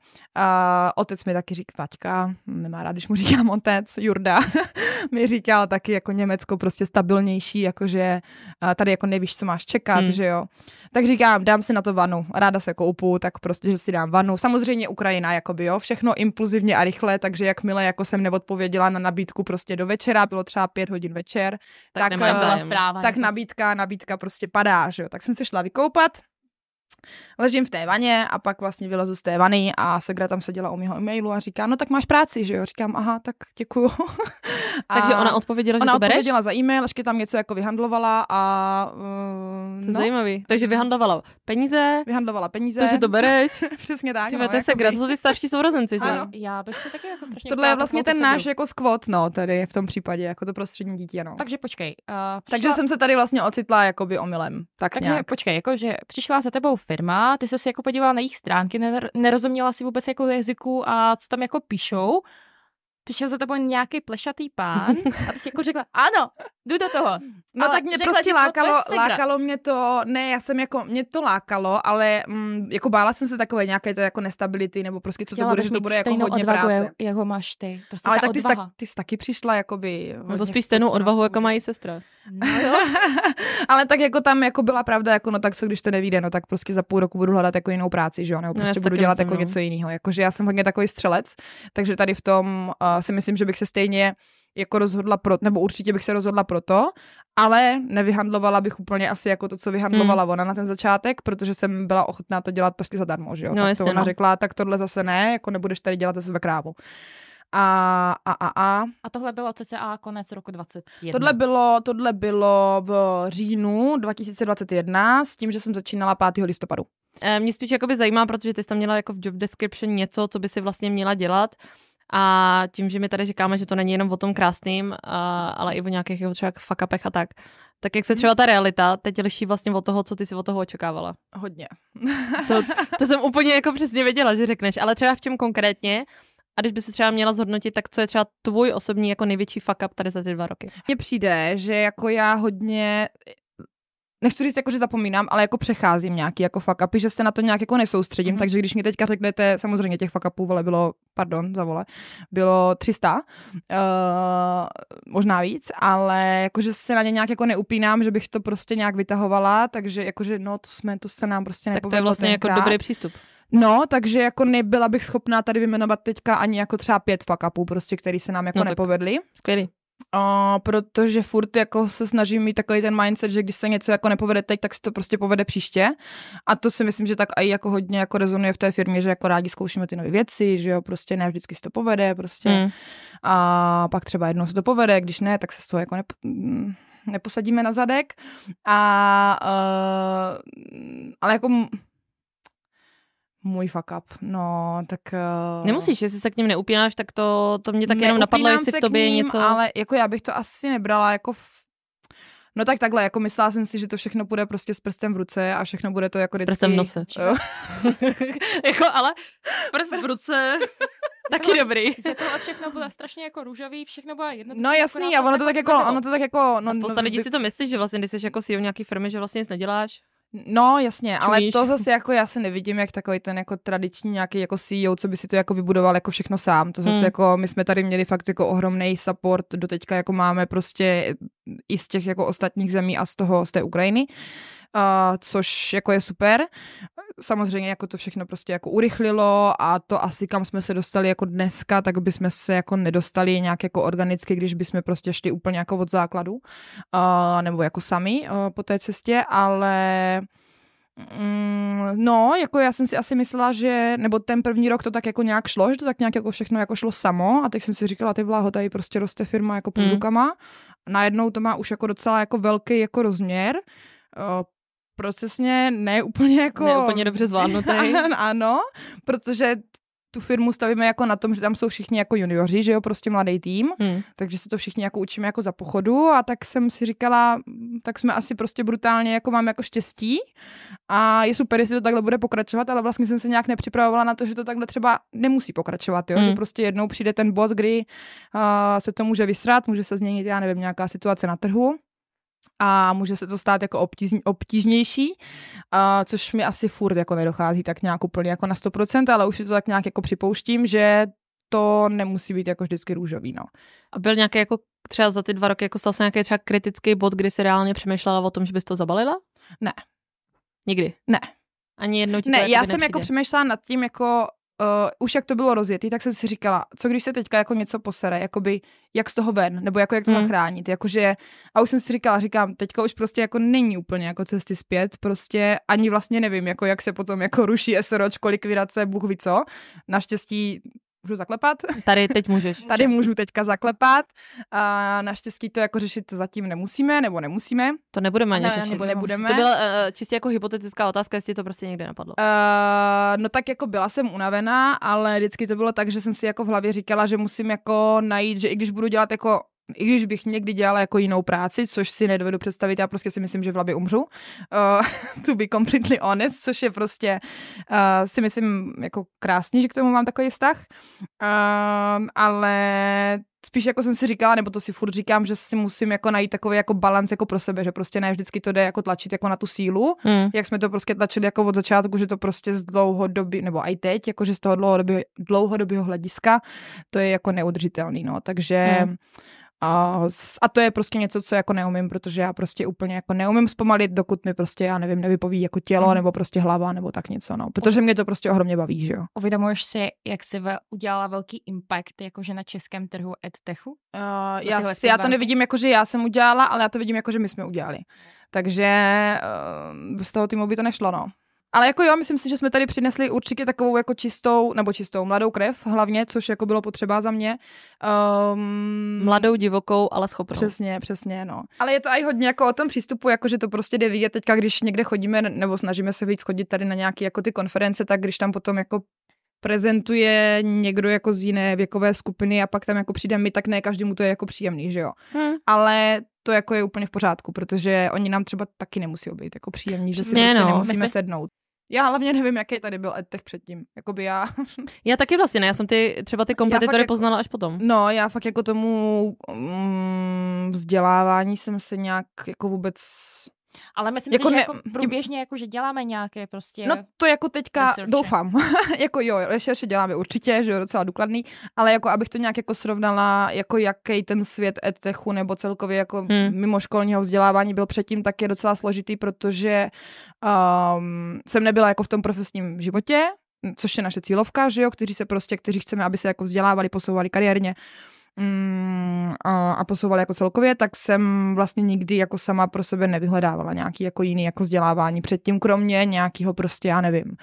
otec mi taky říká, taťka, nemá rád, když mu říkám otec, Jurda, mi říkal taky jako Německo prostě stabilnější, jakože uh, tady jako nevíš, co máš čekat, Hmm. že jo. Tak říkám, dám si na to vanu, ráda se koupu, tak prostě, že si dám vanu. Samozřejmě Ukrajina, jakoby jo, všechno impulzivně a rychle, takže jakmile jako jsem neodpověděla na nabídku prostě do večera, bylo třeba pět hodin večer, Tak, tak, nemáš eh, zpráva. tak nabídka, nabídka prostě padá, že jo. Tak jsem se šla vykoupat, ležím v té vaně a pak vlastně vylezu z té vany a Segra tam seděla u mého e-mailu a říká, no tak máš práci, že jo. Říkám, aha, tak děkuju. Takže A ona odpověděla, že ona to bereš? odpověděla za e-mail, ještě tam něco jako vyhandlovala a uh, To je no, zajímavý. Takže vyhandlovala peníze, vyhandlovala peníze. to, že to bereš. Přesně tak. Ty no, to je jakoby. segra, to jsou ty starší sourozenci, že? Ano. Já bych se taky jako strašně Tohle je vlastně ten náš jako skvot, no, tady v tom případě, jako to prostřední dítě, no. Takže počkej. Uh, Takže jsem se tady vlastně ocitla jakoby omylem. Tak Takže nějak. počkej, jako, že přišla za tebou firma, ty jsi se jako podívala na jejich stránky, ner- nerozuměla si vůbec jako jazyku a co tam jako píšou. Přišel za tebou nějaký plešatý pán a ty si jako řekla, ano, jdu do toho. No Ale tak mě řekla prostě to lákalo, lákalo mě to, ne, já jsem jako, mě to lákalo, ale mm, jako bála jsem se takové nějaké to jako nestability, nebo prostě co to Chtěla bude, bych že to bude jako hodně odvahu, práce. jak- jako máš ty. Prostě Ale ta tak ty jsi, tak, ty jsi taky přišla jakoby Nebo spíš stejnou odvahu, jako mají sestra. No jo. ale tak jako tam jako byla pravda, jako no tak co když to nevíde, no tak prostě za půl roku budu hledat jako jinou práci, že jo, nebo No, prostě si budu dělat jako no. něco jiného. Jakože já jsem hodně takový střelec, takže tady v tom uh, si myslím, že bych se stejně jako rozhodla pro, nebo určitě bych se rozhodla pro to, ale nevyhandlovala bych úplně asi jako to, co vyhandlovala ona na ten začátek, protože jsem byla ochotná to dělat prostě zadarmo, že jo. No, tak to ona no. řekla, tak tohle zase ne, jako nebudeš tady dělat ze sebe krávu. A, a, a, a. A tohle bylo cca konec roku 21. Tohle bylo, tohle bylo v říjnu 2021 s tím, že jsem začínala 5. listopadu. Eh, Mě spíš jakoby zajímá, protože ty jsi tam měla jako v job description něco, co by si vlastně měla dělat. A tím, že my tady říkáme, že to není jenom o tom krásným, a, ale i o nějakých jako třeba fuck upech a tak, tak jak se třeba ta realita teď liší vlastně od toho, co ty si od toho očekávala. Hodně. To, to jsem úplně jako přesně věděla, že řekneš, ale třeba v čem konkrétně, a když by si třeba měla zhodnotit, tak co je třeba tvůj osobní jako největší fuck up tady za ty dva roky? Mně přijde, že jako já hodně nechci říct, jako, že zapomínám, ale jako přecházím nějaký jako fuck upy, že se na to nějak jako nesoustředím, Mhm. mm-hmm. takže když mi teďka řeknete, samozřejmě těch fuck upů, vole, bylo, pardon, za vole, bylo 300, uh, možná víc, ale jakože se na ně nějak jako neupínám, že bych to prostě nějak vytahovala, takže jakože no, to jsme, to se nám prostě Tak to nepovedlo je vlastně jako tenkrát. dobrý přístup. No, takže jako nebyla bych schopná tady vyjmenovat teďka ani jako třeba pět fuck prostě, který se nám jako No tak. nepovedly. Skvělý. O, protože furt jako se snažím mít takový ten mindset, že když se něco jako nepovede teď, tak se to prostě povede příště. A to si myslím, že tak i jako hodně jako rezonuje v té firmě, že jako rádi zkoušíme ty nové věci, že jo, prostě ne vždycky se to povede, prostě. Mm. A pak třeba jednou se to povede, když ne, tak se z toho jako nepo, neposadíme na zadek. A uh, ale jako můj fuck up, no, tak... Uh, Nemusíš, jestli se k ním neupínáš, tak to, to mě tak jenom napadlo, jestli v tobě je ním, něco... Ale jako já bych to asi nebrala jako... V... No tak takhle, jako myslela jsem si, že to všechno bude prostě s prstem v ruce a všechno bude to jako vždycky... Prstem v nose. Jako, ale prst v ruce, taky dobrý. Že tohle všechno bude strašně jako růžový, všechno bude jednoduché. No jasný, a ono to tak jako, ono to tak jako... No, A spousta no, lidí si to myslí, že vlastně, když jsi jako CEO nějaký firmy, že vlastně nic neděláš. No jasně, ale Čumíš. to zase jako já se nevidím jak takový ten jako tradiční nějaký jako CEO, co by si to jako vybudoval jako všechno sám. To zase Hmm. jako my jsme tady měli fakt jako ohromný support, doteďka jako máme prostě i z těch jako ostatních zemí a z toho, z té Ukrajiny. Což jako je super. Samozřejmě jako to všechno prostě jako urychlilo a to asi kam jsme se dostali jako dneska, tak bychom se jako nedostali nějak jako organicky, když bychom prostě šli úplně jako od základu, uh, nebo jako sami uh, po té cestě, ale Mm, no, jako já jsem si asi myslela, že, nebo ten první rok to tak jako nějak šlo, že to tak nějak jako všechno jako šlo samo a teď jsem si říkala, ty vláho, tady prostě roste firma jako pod mm. rukama. Najednou to má už jako docela jako velký jako rozměr. Procesně ne úplně jako... Ne úplně dobře zvládnutý. ano, protože tu firmu stavíme jako na tom, že tam jsou všichni jako junioři, že jo, prostě mladý tým, hmm. takže se to všichni jako učíme jako za pochodu a tak jsem si říkala, tak jsme asi prostě brutálně jako máme jako štěstí a je super, jestli to takhle bude pokračovat, ale vlastně jsem se nějak nepřipravovala na to, že to takhle třeba nemusí pokračovat, jo, hmm. že prostě jednou přijde ten bod, kdy uh, se to může vysrat, může se změnit, já nevím, nějaká situace na trhu a může se to stát jako obtíž, obtížnější, uh, což mi asi furt jako nedochází tak nějak úplně jako na 100%, ale už si to tak nějak jako připouštím, že to nemusí být jako vždycky růžový, no. A byl nějaký jako třeba za ty dva roky, jako stal se nějaký třeba kritický bod, kdy si reálně přemýšlela o tom, že bys to zabalila? Ne. Nikdy? Ne. Ani jednou ti Ne, jako já jsem jako přemýšlela nad tím, jako uh, už jak to bylo rozjetý, tak jsem si říkala, co když se teďka jako něco posere, jakoby jak z toho ven, nebo jako jak to hmm. zachránit, jakože, a už jsem si říkala, říkám, teďka už prostě jako není úplně jako cesty zpět, prostě ani vlastně nevím, jako jak se potom jako ruší SROčko, likvidace, Bůh ví co. Naštěstí Můžu zaklepat? Tady teď můžeš. Tady můžu teďka zaklepat. A naštěstí to jako řešit zatím nemusíme, nebo nemusíme. To nebudeme ani ne, řešit. Nebo nebudeme. To byla uh, čistě jako hypotetická otázka, jestli to prostě někde napadlo. Uh, no tak jako byla jsem unavená, ale vždycky to bylo tak, že jsem si jako v hlavě říkala, že musím jako najít, že i když budu dělat jako i když bych někdy dělala jako jinou práci, což si nedovedu představit, já prostě si myslím, že v labě umřu, uh, to be completely honest, což je prostě, uh, si myslím, jako krásný, že k tomu mám takový vztah, uh, ale spíš jako jsem si říkala, nebo to si furt říkám, že si musím jako najít takový jako balans jako pro sebe, že prostě ne vždycky to jde jako tlačit jako na tu sílu, hmm. jak jsme to prostě tlačili jako od začátku, že to prostě z dlouhodobí, nebo i teď, jako že z toho dlouhodobého, dlouhodobého hlediska, to je jako neudržitelný, no, takže hmm a, a to je prostě něco, co jako neumím, protože já prostě úplně jako neumím zpomalit, dokud mi prostě, já nevím, nevypoví jako tělo, mm. nebo prostě hlava, nebo tak něco, no. Protože mě to prostě ohromně baví, že jo. Uvědomuješ si, jak jsi udělala velký impact jakože na českém trhu EdTechu? Uh, já, si, já to nevidím jako, že já jsem udělala, ale já to vidím jako, že my jsme udělali. Takže uh, z toho týmu by to nešlo, no. Ale jako jo, myslím si, že jsme tady přinesli určitě takovou jako čistou, nebo čistou, mladou krev hlavně, což jako bylo potřeba za mě. Um, Mladou, divokou, ale schopnou. Přesně, přesně, no. Ale je to i hodně jako o tom přístupu, jako že to prostě jde vidět teďka, když někde chodíme, nebo snažíme se víc chodit tady na nějaké jako ty konference, tak když tam potom jako prezentuje někdo jako z jiné věkové skupiny a pak tam jako přijde my, tak ne každému to je jako příjemný, že jo. Hmm. Ale to jako je úplně v pořádku, protože oni nám třeba taky nemusí být jako příjemní, že si ne, prostě no. nemusíme Myslím... sednout. Já hlavně nevím, jaký tady byl edtech předtím. Jakoby já... já taky vlastně ne, já jsem ty, třeba ty kompetitory jako, poznala až potom. No, já fakt jako tomu mm, vzdělávání jsem se nějak jako vůbec ale myslím jako si, že ne, jako průběžně, jako, že děláme nějaké prostě... No to jako teďka researche. doufám. jako jo, rešerše děláme určitě, že jo, docela důkladný, ale jako abych to nějak jako srovnala, jako jaký ten svět edtechu nebo celkově jako hmm. mimoškolního vzdělávání byl předtím, tak je docela složitý, protože um, jsem nebyla jako v tom profesním životě, což je naše cílovka, že jo, kteří se prostě, kteří chceme, aby se jako vzdělávali, posouvali kariérně, mm, a, a posouvala jako celkově, tak jsem vlastně nikdy jako sama pro sebe nevyhledávala nějaký jako jiný jako vzdělávání předtím, kromě nějakého prostě, já nevím,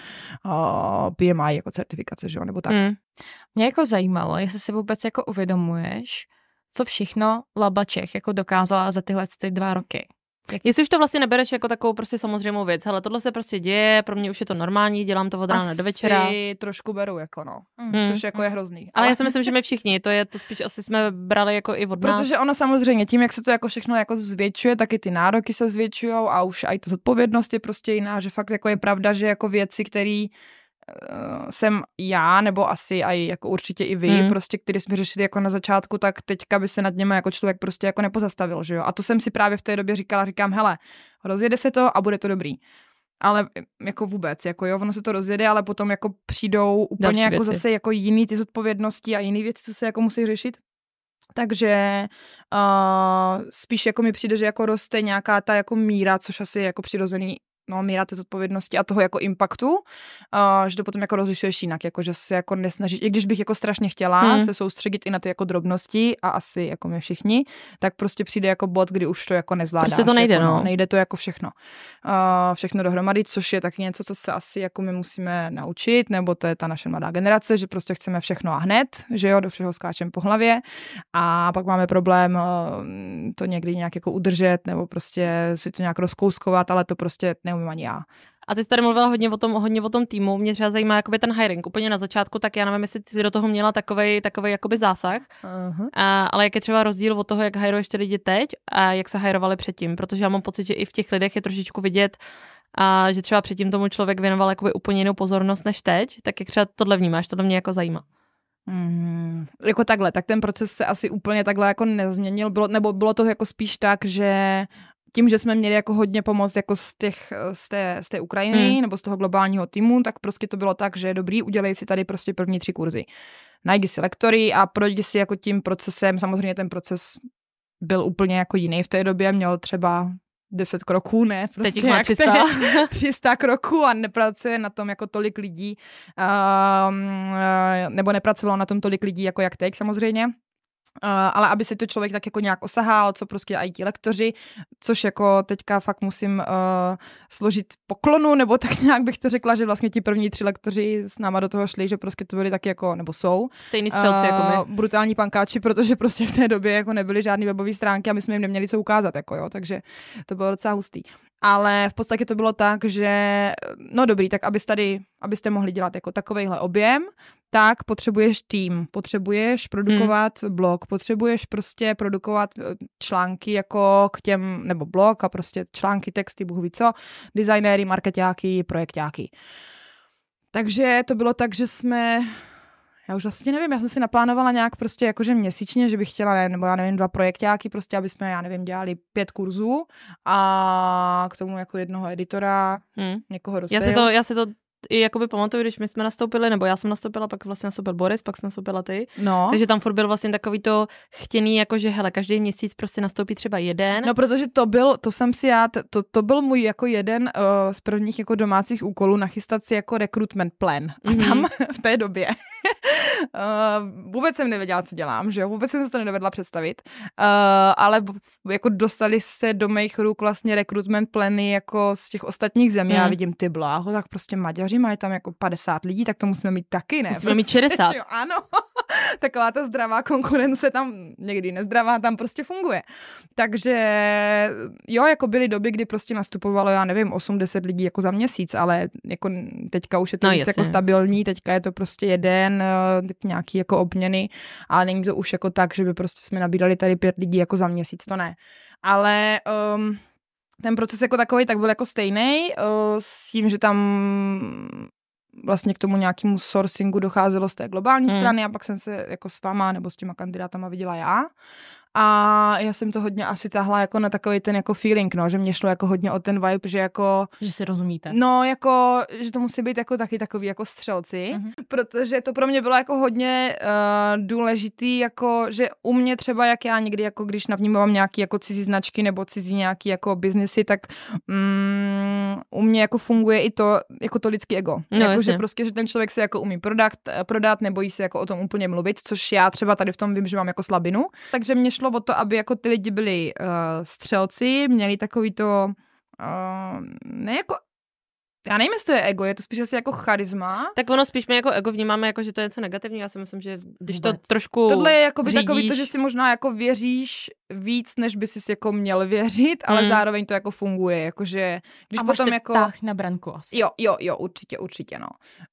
uh, PMI jako certifikace, že jo, nebo tak. Mm. Mě jako zajímalo, jestli si vůbec jako uvědomuješ, co všechno Laba Čech jako dokázala za tyhle ty dva roky. Jak... Jestli už to vlastně nebereš jako takovou prostě samozřejmou věc, ale tohle se prostě děje, pro mě už je to normální, dělám to od rána asi do večera. trošku beru, jako no, mm. což jako je hrozný. Ale, ale já si myslím, že my všichni, to je to spíš asi jsme brali jako i od nás. Protože ono samozřejmě tím, jak se to jako všechno jako zvětšuje, tak i ty nároky se zvětšují a už i ta zodpovědnost je prostě jiná, že fakt jako je pravda, že jako věci, které jsem já, nebo asi i jako určitě i vy, hmm. prostě, který jsme řešili jako na začátku, tak teďka by se nad něma jako člověk prostě jako nepozastavil, že jo. A to jsem si právě v té době říkala, říkám, hele, rozjede se to a bude to dobrý. Ale jako vůbec, jako jo, ono se to rozjede, ale potom jako přijdou úplně Další jako věci. zase jako jiný ty zodpovědnosti a jiný věci, co se jako musí řešit. Takže uh, spíš jako mi přijde, že jako roste nějaká ta jako míra, což asi je jako přirozený no, míra té zodpovědnosti a toho jako impaktu, uh, že to potom jako rozlišuješ jinak, jako že se jako nesnažíš, i když bych jako strašně chtěla hmm. se soustředit i na ty jako drobnosti a asi jako my všichni, tak prostě přijde jako bod, kdy už to jako nezvládáš. Prostě to nejde, jako, no. Nejde to jako všechno. Uh, všechno dohromady, což je taky něco, co se asi jako my musíme naučit, nebo to je ta naše mladá generace, že prostě chceme všechno a hned, že jo, do všeho skáčem po hlavě a pak máme problém uh, to někdy nějak jako udržet, nebo prostě si to nějak rozkouskovat, ale to prostě ne neumím ani já. A ty jsi tady mluvila hodně o tom, hodně o tom týmu. Mě třeba zajímá jakoby ten hiring. Úplně na začátku, tak já nevím, jestli ty do toho měla takový takovej jakoby zásah. Uh-huh. A, ale jak je třeba rozdíl od toho, jak hajruješ ty lidi teď a jak se hajrovali předtím. Protože já mám pocit, že i v těch lidech je trošičku vidět, a že třeba předtím tomu člověk věnoval jakoby úplně jinou pozornost než teď. Tak jak třeba tohle vnímáš, tohle mě jako zajímá. Mm, jako takhle, tak ten proces se asi úplně takhle jako nezměnil, bylo, nebo bylo to jako spíš tak, že tím, že jsme měli jako hodně pomoc jako z, těch, z, té, z té Ukrajiny hmm. nebo z toho globálního týmu, tak prostě to bylo tak, že dobrý, udělej si tady prostě první tři kurzy. Najdi si lektory a projdi si jako tím procesem, samozřejmě ten proces byl úplně jako jiný v té době, měl třeba 10 kroků, ne, prostě Teď má 300. 300 kroků a nepracuje na tom jako tolik lidí, um, nebo nepracovalo na tom tolik lidí jako jak teď samozřejmě. Uh, ale aby si to člověk tak jako nějak osahal, co prostě IT lektoři, což jako teďka fakt musím uh, složit poklonu, nebo tak nějak bych to řekla, že vlastně ti první tři lektoři s náma do toho šli, že prostě to byli taky jako, nebo jsou. Stejný střelci uh, jako my. Brutální pankáči, protože prostě v té době jako nebyly žádné webové stránky a my jsme jim neměli co ukázat, jako jo, takže to bylo docela hustý. Ale v podstatě to bylo tak, že no dobrý, tak abys tady, abyste mohli dělat jako takovejhle objem, tak potřebuješ tým, potřebuješ produkovat hmm. blog, potřebuješ prostě produkovat eh, články jako k těm, nebo blog a prostě články, texty, bůh ví co, designéry, marketáky, projektáky. Takže to bylo tak, že jsme já už vlastně nevím, já jsem si naplánovala nějak prostě jakože měsíčně, že bych chtěla, nebo já nevím, dva projektáky, prostě, aby jsme, já nevím, dělali pět kurzů a k tomu jako jednoho editora, hmm. někoho do já si, to, já si to i jakoby pamatuju, když my jsme nastoupili, nebo já jsem nastoupila, pak vlastně nastoupil Boris, pak jsem nastoupila ty. No. Takže tam furt byl vlastně takový to chtěný, jako že hele, každý měsíc prostě nastoupí třeba jeden. No, protože to byl, to jsem si já, to, to byl můj jako jeden uh, z prvních jako domácích úkolů nachystat si jako recruitment plan. A mm-hmm. tam v té době uh, vůbec jsem nevěděla, co dělám, že jo, vůbec jsem se to nedovedla představit, uh, ale jako dostali se do mých ruk vlastně recruitment plany jako z těch ostatních zemí. Mm. Já vidím ty bláho, tak prostě Maďaři mají tam jako 50 lidí, tak to musíme mít taky, ne? Musíme mít 60. Jo, ano, taková ta zdravá konkurence tam někdy nezdravá, tam prostě funguje. Takže jo, jako byly doby, kdy prostě nastupovalo, já nevím, 8-10 lidí jako za měsíc, ale jako teďka už je to no, víc jako stabilní, teďka je to prostě jeden, eh, nějaký jako obměny, ale není to už jako tak, že by prostě jsme nabírali tady pět lidí jako za měsíc, to ne. Ale um, ten proces jako takový tak byl jako stejný, uh, s tím, že tam vlastně k tomu nějakému sourcingu docházelo z té globální hmm. strany a pak jsem se jako s váma nebo s těma kandidátama viděla já. A já jsem to hodně asi tahla jako na takový ten jako feeling, no, že mě šlo jako hodně o ten vibe, že jako... Že si rozumíte. No, jako, že to musí být jako taky takový jako střelci, uh-huh. protože to pro mě bylo jako hodně uh, důležitý, jako, že u mě třeba, jak já někdy, jako když navnímám nějaký jako cizí značky nebo cizí nějaký jako biznesy, tak um, u mě jako funguje i to, jako to lidský ego. No, jako, že prostě, že ten člověk se jako umí prodat, prodat, nebojí se jako o tom úplně mluvit, což já třeba tady v tom vím, že mám jako slabinu. Takže mě šlo šlo o to, aby jako ty lidi byli uh, střelci, měli takový to, uh, ne jako já nevím, jestli to je ego, je to spíš asi jako charisma. Tak ono spíš my jako ego vnímáme jako, že to je něco negativního. Já si myslím, že když Vůbec. to trošku Tohle je jako by takový to, že si možná jako věříš víc, než by si jako měl věřit, ale mm. zároveň to jako funguje, jakože když a potom jako... na branku asi. Jo, jo, jo, určitě, určitě, no.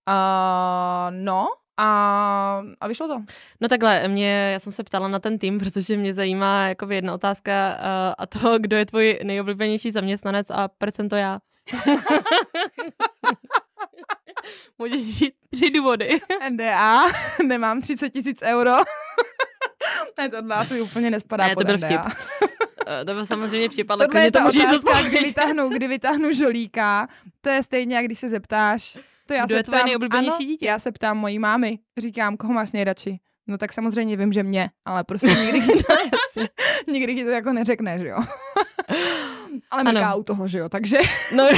Uh, no, a, a vyšlo to. No takhle, mě, já jsem se ptala na ten tým, protože mě zajímá jako jedna otázka uh, a to, kdo je tvůj nejoblíbenější zaměstnanec a proč jsem to já. Můžeš říct tři důvody. NDA, nemám 30 tisíc euro. ne, to mi úplně nespadá Ne, to byl NDA. vtip. Eh, to byl samozřejmě vtip, ale Tohle je to můžeš otázka, kdy vytáhnu, kdy vytáhnu žolíka. To je stejně, jak když se zeptáš, to já Kdo se je tvoje ptám, nejoblíbenější ano, dítě? Já se ptám mojí mámy. Říkám, koho máš nejradši? No tak samozřejmě vím, že mě, ale prostě nikdy ti to, nikdy ti to jako neřekne, že jo. ale mrká u toho, že jo, takže... No,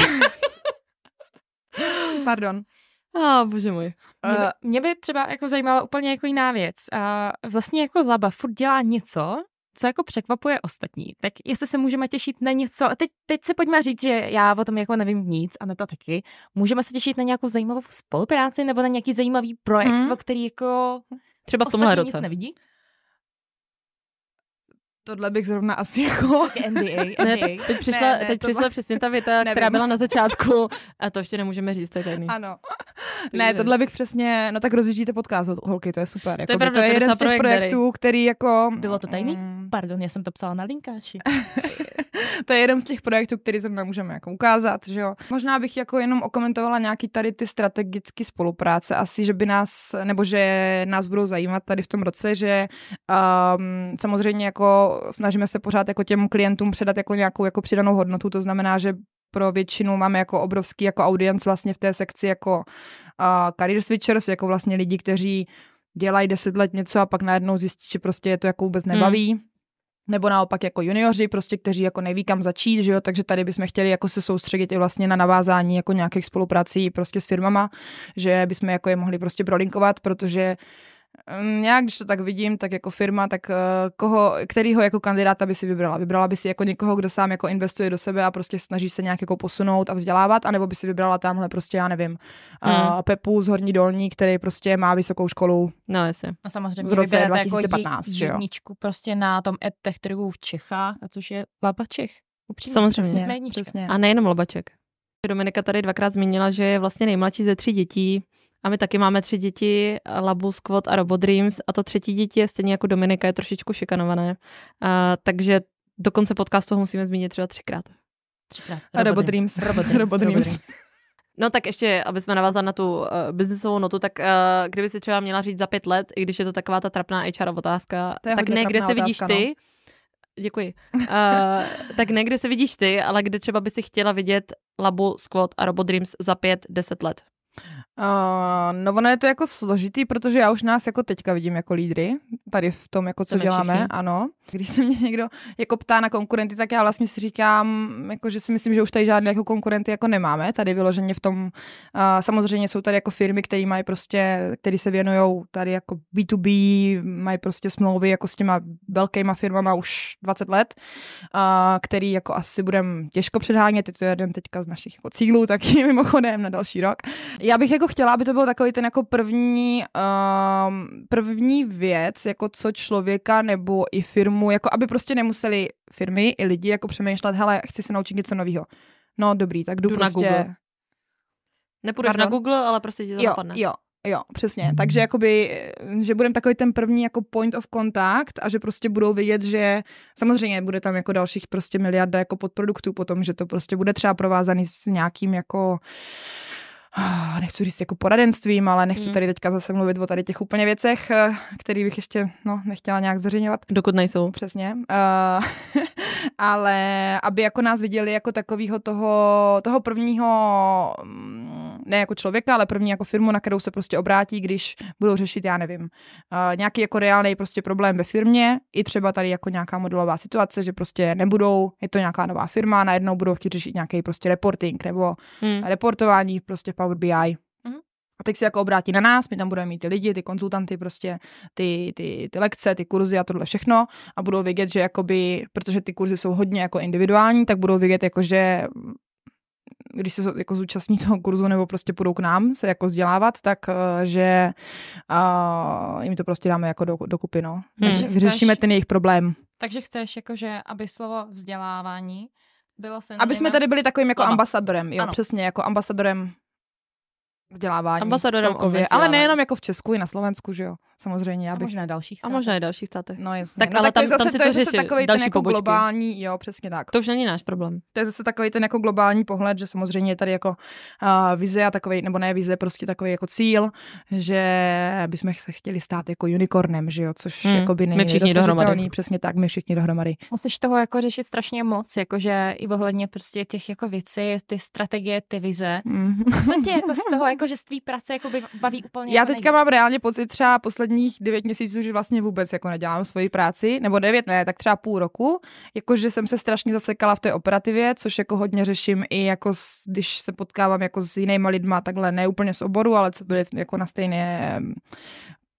Pardon. a oh, bože můj. Mě by, mě by třeba jako zajímala úplně jako jiná věc. A vlastně jako Laba furt dělá něco, co jako překvapuje ostatní. Tak jestli se můžeme těšit na něco, teď, teď se pojďme říct, že já o tom jako nevím nic, a ne to taky. Můžeme se těšit na nějakou zajímavou spolupráci nebo na nějaký zajímavý projekt, hmm. o který jako třeba v tomhle roce. nevidí? Tohle bych zrovna asi jako... NDA, NDA. Ne, teď přišla, ne, ne, teď přišla přesně ta věta, nevím. která byla na začátku a to ještě nemůžeme říct, to je tajný. Ano. ne, tohle bych přesně, no tak rozjíždíte podcast, holky, to je super. Jako to je, pravda, to je jeden z těch projekt, projektů, který jako... Bylo to tajný? Mm. Pardon, já jsem to psala na linkáči. to je jeden z těch projektů, který zrovna můžeme jako ukázat, že jo. Možná bych jako jenom okomentovala nějaký tady ty strategické spolupráce, asi, že by nás, nebo že nás budou zajímat tady v tom roce, že um, samozřejmě jako snažíme se pořád jako těm klientům předat jako nějakou jako přidanou hodnotu, to znamená, že pro většinu máme jako obrovský jako audience vlastně v té sekci jako uh, career switchers, jako vlastně lidi, kteří dělají deset let něco a pak najednou zjistí, že prostě je to jako vůbec nebaví. Hmm. Nebo naopak jako junioři, prostě, kteří jako neví kam začít, že jo, takže tady bychom chtěli jako se soustředit i vlastně na navázání jako nějakých spoluprací prostě s firmama, že bychom jako je mohli prostě prolinkovat, protože Hm, nějak, když to tak vidím, tak jako firma, tak uh, koho, kterýho jako kandidáta by si vybrala? Vybrala by si jako někoho, kdo sám jako investuje do sebe a prostě snaží se nějak jako posunout a vzdělávat, anebo by si vybrala tamhle prostě, já nevím, hmm. uh, Pepu z Horní Dolní, který prostě má vysokou školu. No, jasně. No samozřejmě z roce 2015, jako jedničku prostě na tom edtech trhu v Čechách, a což je Labaček. Upřímně, samozřejmě. Jsme Přesně. A nejenom Labaček. Dominika tady dvakrát zmínila, že je vlastně nejmladší ze tří dětí a my taky máme tři děti, Labu, Squad a Robot Dreams a to třetí dítě je stejně jako Dominika, je trošičku šikanované. A, takže do konce podcastu ho musíme zmínit třeba třikrát. Třikrát. A Robot Dreams. Robot Dreams. Robot Dreams. No tak ještě, aby jsme navázali na tu uh, biznisovou notu, tak uh, kdyby si třeba měla říct za pět let, i když je to taková ta trapná HR otázka, tak ne, kde se otázka, vidíš ty, no. děkuji, uh, tak ne, kde se vidíš ty, ale kde třeba by si chtěla vidět Labu, Squad a Robot Dreams za pět, deset let. Uh, no ono je to jako složitý, protože já už nás jako teďka vidím jako lídry, tady v tom, jako co děláme, všichni. ano. Když se mě někdo jako ptá na konkurenty, tak já vlastně si říkám, jako, že si myslím, že už tady žádné jako konkurenty jako nemáme, tady vyloženě v tom, uh, samozřejmě jsou tady jako firmy, které mají prostě, které se věnují tady jako B2B, mají prostě smlouvy jako s těma velkýma firmama už 20 let, uh, který jako asi budeme těžko předhánět, je to jeden teďka z našich jako cílů, taky mimochodem na další rok. Já bych jako chtěla, aby to byl takový ten jako první, um, první věc, jako co člověka nebo i firmu, jako aby prostě nemuseli firmy i lidi jako přemýšlet, hele, chci se naučit něco nového. No dobrý, tak jdu, jdu prostě... Na Google. Nepůjdeš Pardon? na Google, ale prostě ti to jo, napadne. Jo, Jo, přesně. Takže jakoby, že budeme takový ten první jako point of contact a že prostě budou vidět, že samozřejmě bude tam jako dalších prostě miliarda jako podproduktů potom, že to prostě bude třeba provázaný s nějakým jako nechci říct jako poradenstvím, ale nechci hmm. tady teďka zase mluvit o tady těch úplně věcech, eh, který bych ještě no, nechtěla nějak zveřejňovat. Dokud nejsou. Přesně. Uh, ale aby jako nás viděli jako takového toho, toho prvního mm, ne jako člověka, ale první jako firmu, na kterou se prostě obrátí, když budou řešit, já nevím, uh, nějaký jako reálný prostě problém ve firmě, i třeba tady jako nějaká modelová situace, že prostě nebudou, je to nějaká nová firma, najednou budou chtít řešit nějaký prostě reporting nebo hmm. reportování prostě Power BI. Hmm. A teď se jako obrátí na nás, my tam budeme mít ty lidi, ty konzultanty, prostě ty, ty, ty lekce, ty kurzy a tohle všechno a budou vědět, že jakoby, protože ty kurzy jsou hodně jako individuální, tak budou vědět jako, že když se jako zúčastní toho kurzu nebo prostě půjdou k nám se jako vzdělávat, tak eh, že uh, jim to prostě dáme jako do, dokupy, no. Hmm. Takže vyřešíme ten jejich problém. Takže chceš, jakože, aby slovo vzdělávání bylo se. Aby jsme tady byli takovým jako ambasadorem, jo, ano. přesně, jako ambasadorem vzdělávání. Ambasadorem celkově, ale nejenom jako v Česku, i na Slovensku, že jo, samozřejmě. Já bych... A možná dalších státech. A možná i dalších státech. No jasně. Tak, no, ale tak tam, zase, tam si to, to řeší takový ten jako pobočky. globální, jo, přesně tak. To už není náš problém. To je zase takový ten jako globální pohled, že samozřejmě je tady jako uh, vize a takový, nebo ne vize, prostě takový jako cíl, že bychom se chtěli stát jako unicornem, že jo, což hmm. jako by není my všichni dohromady. Přesně tak, my všichni dohromady. Musíš toho jako řešit strašně moc, jakože i ohledně prostě těch jako věcí, ty strategie, ty vize. Mm. Co tě jako z toho, jako že z tvý práce jako by baví úplně Já teďka nejvíc. mám reálně pocit třeba poslední posledních devět měsíců už vlastně vůbec jako nedělám svoji práci, nebo devět ne, tak třeba půl roku, jakože jsem se strašně zasekala v té operativě, což jako hodně řeším i jako s, když se potkávám jako s jinýma lidma, takhle ne úplně z oboru, ale co byli jako na stejné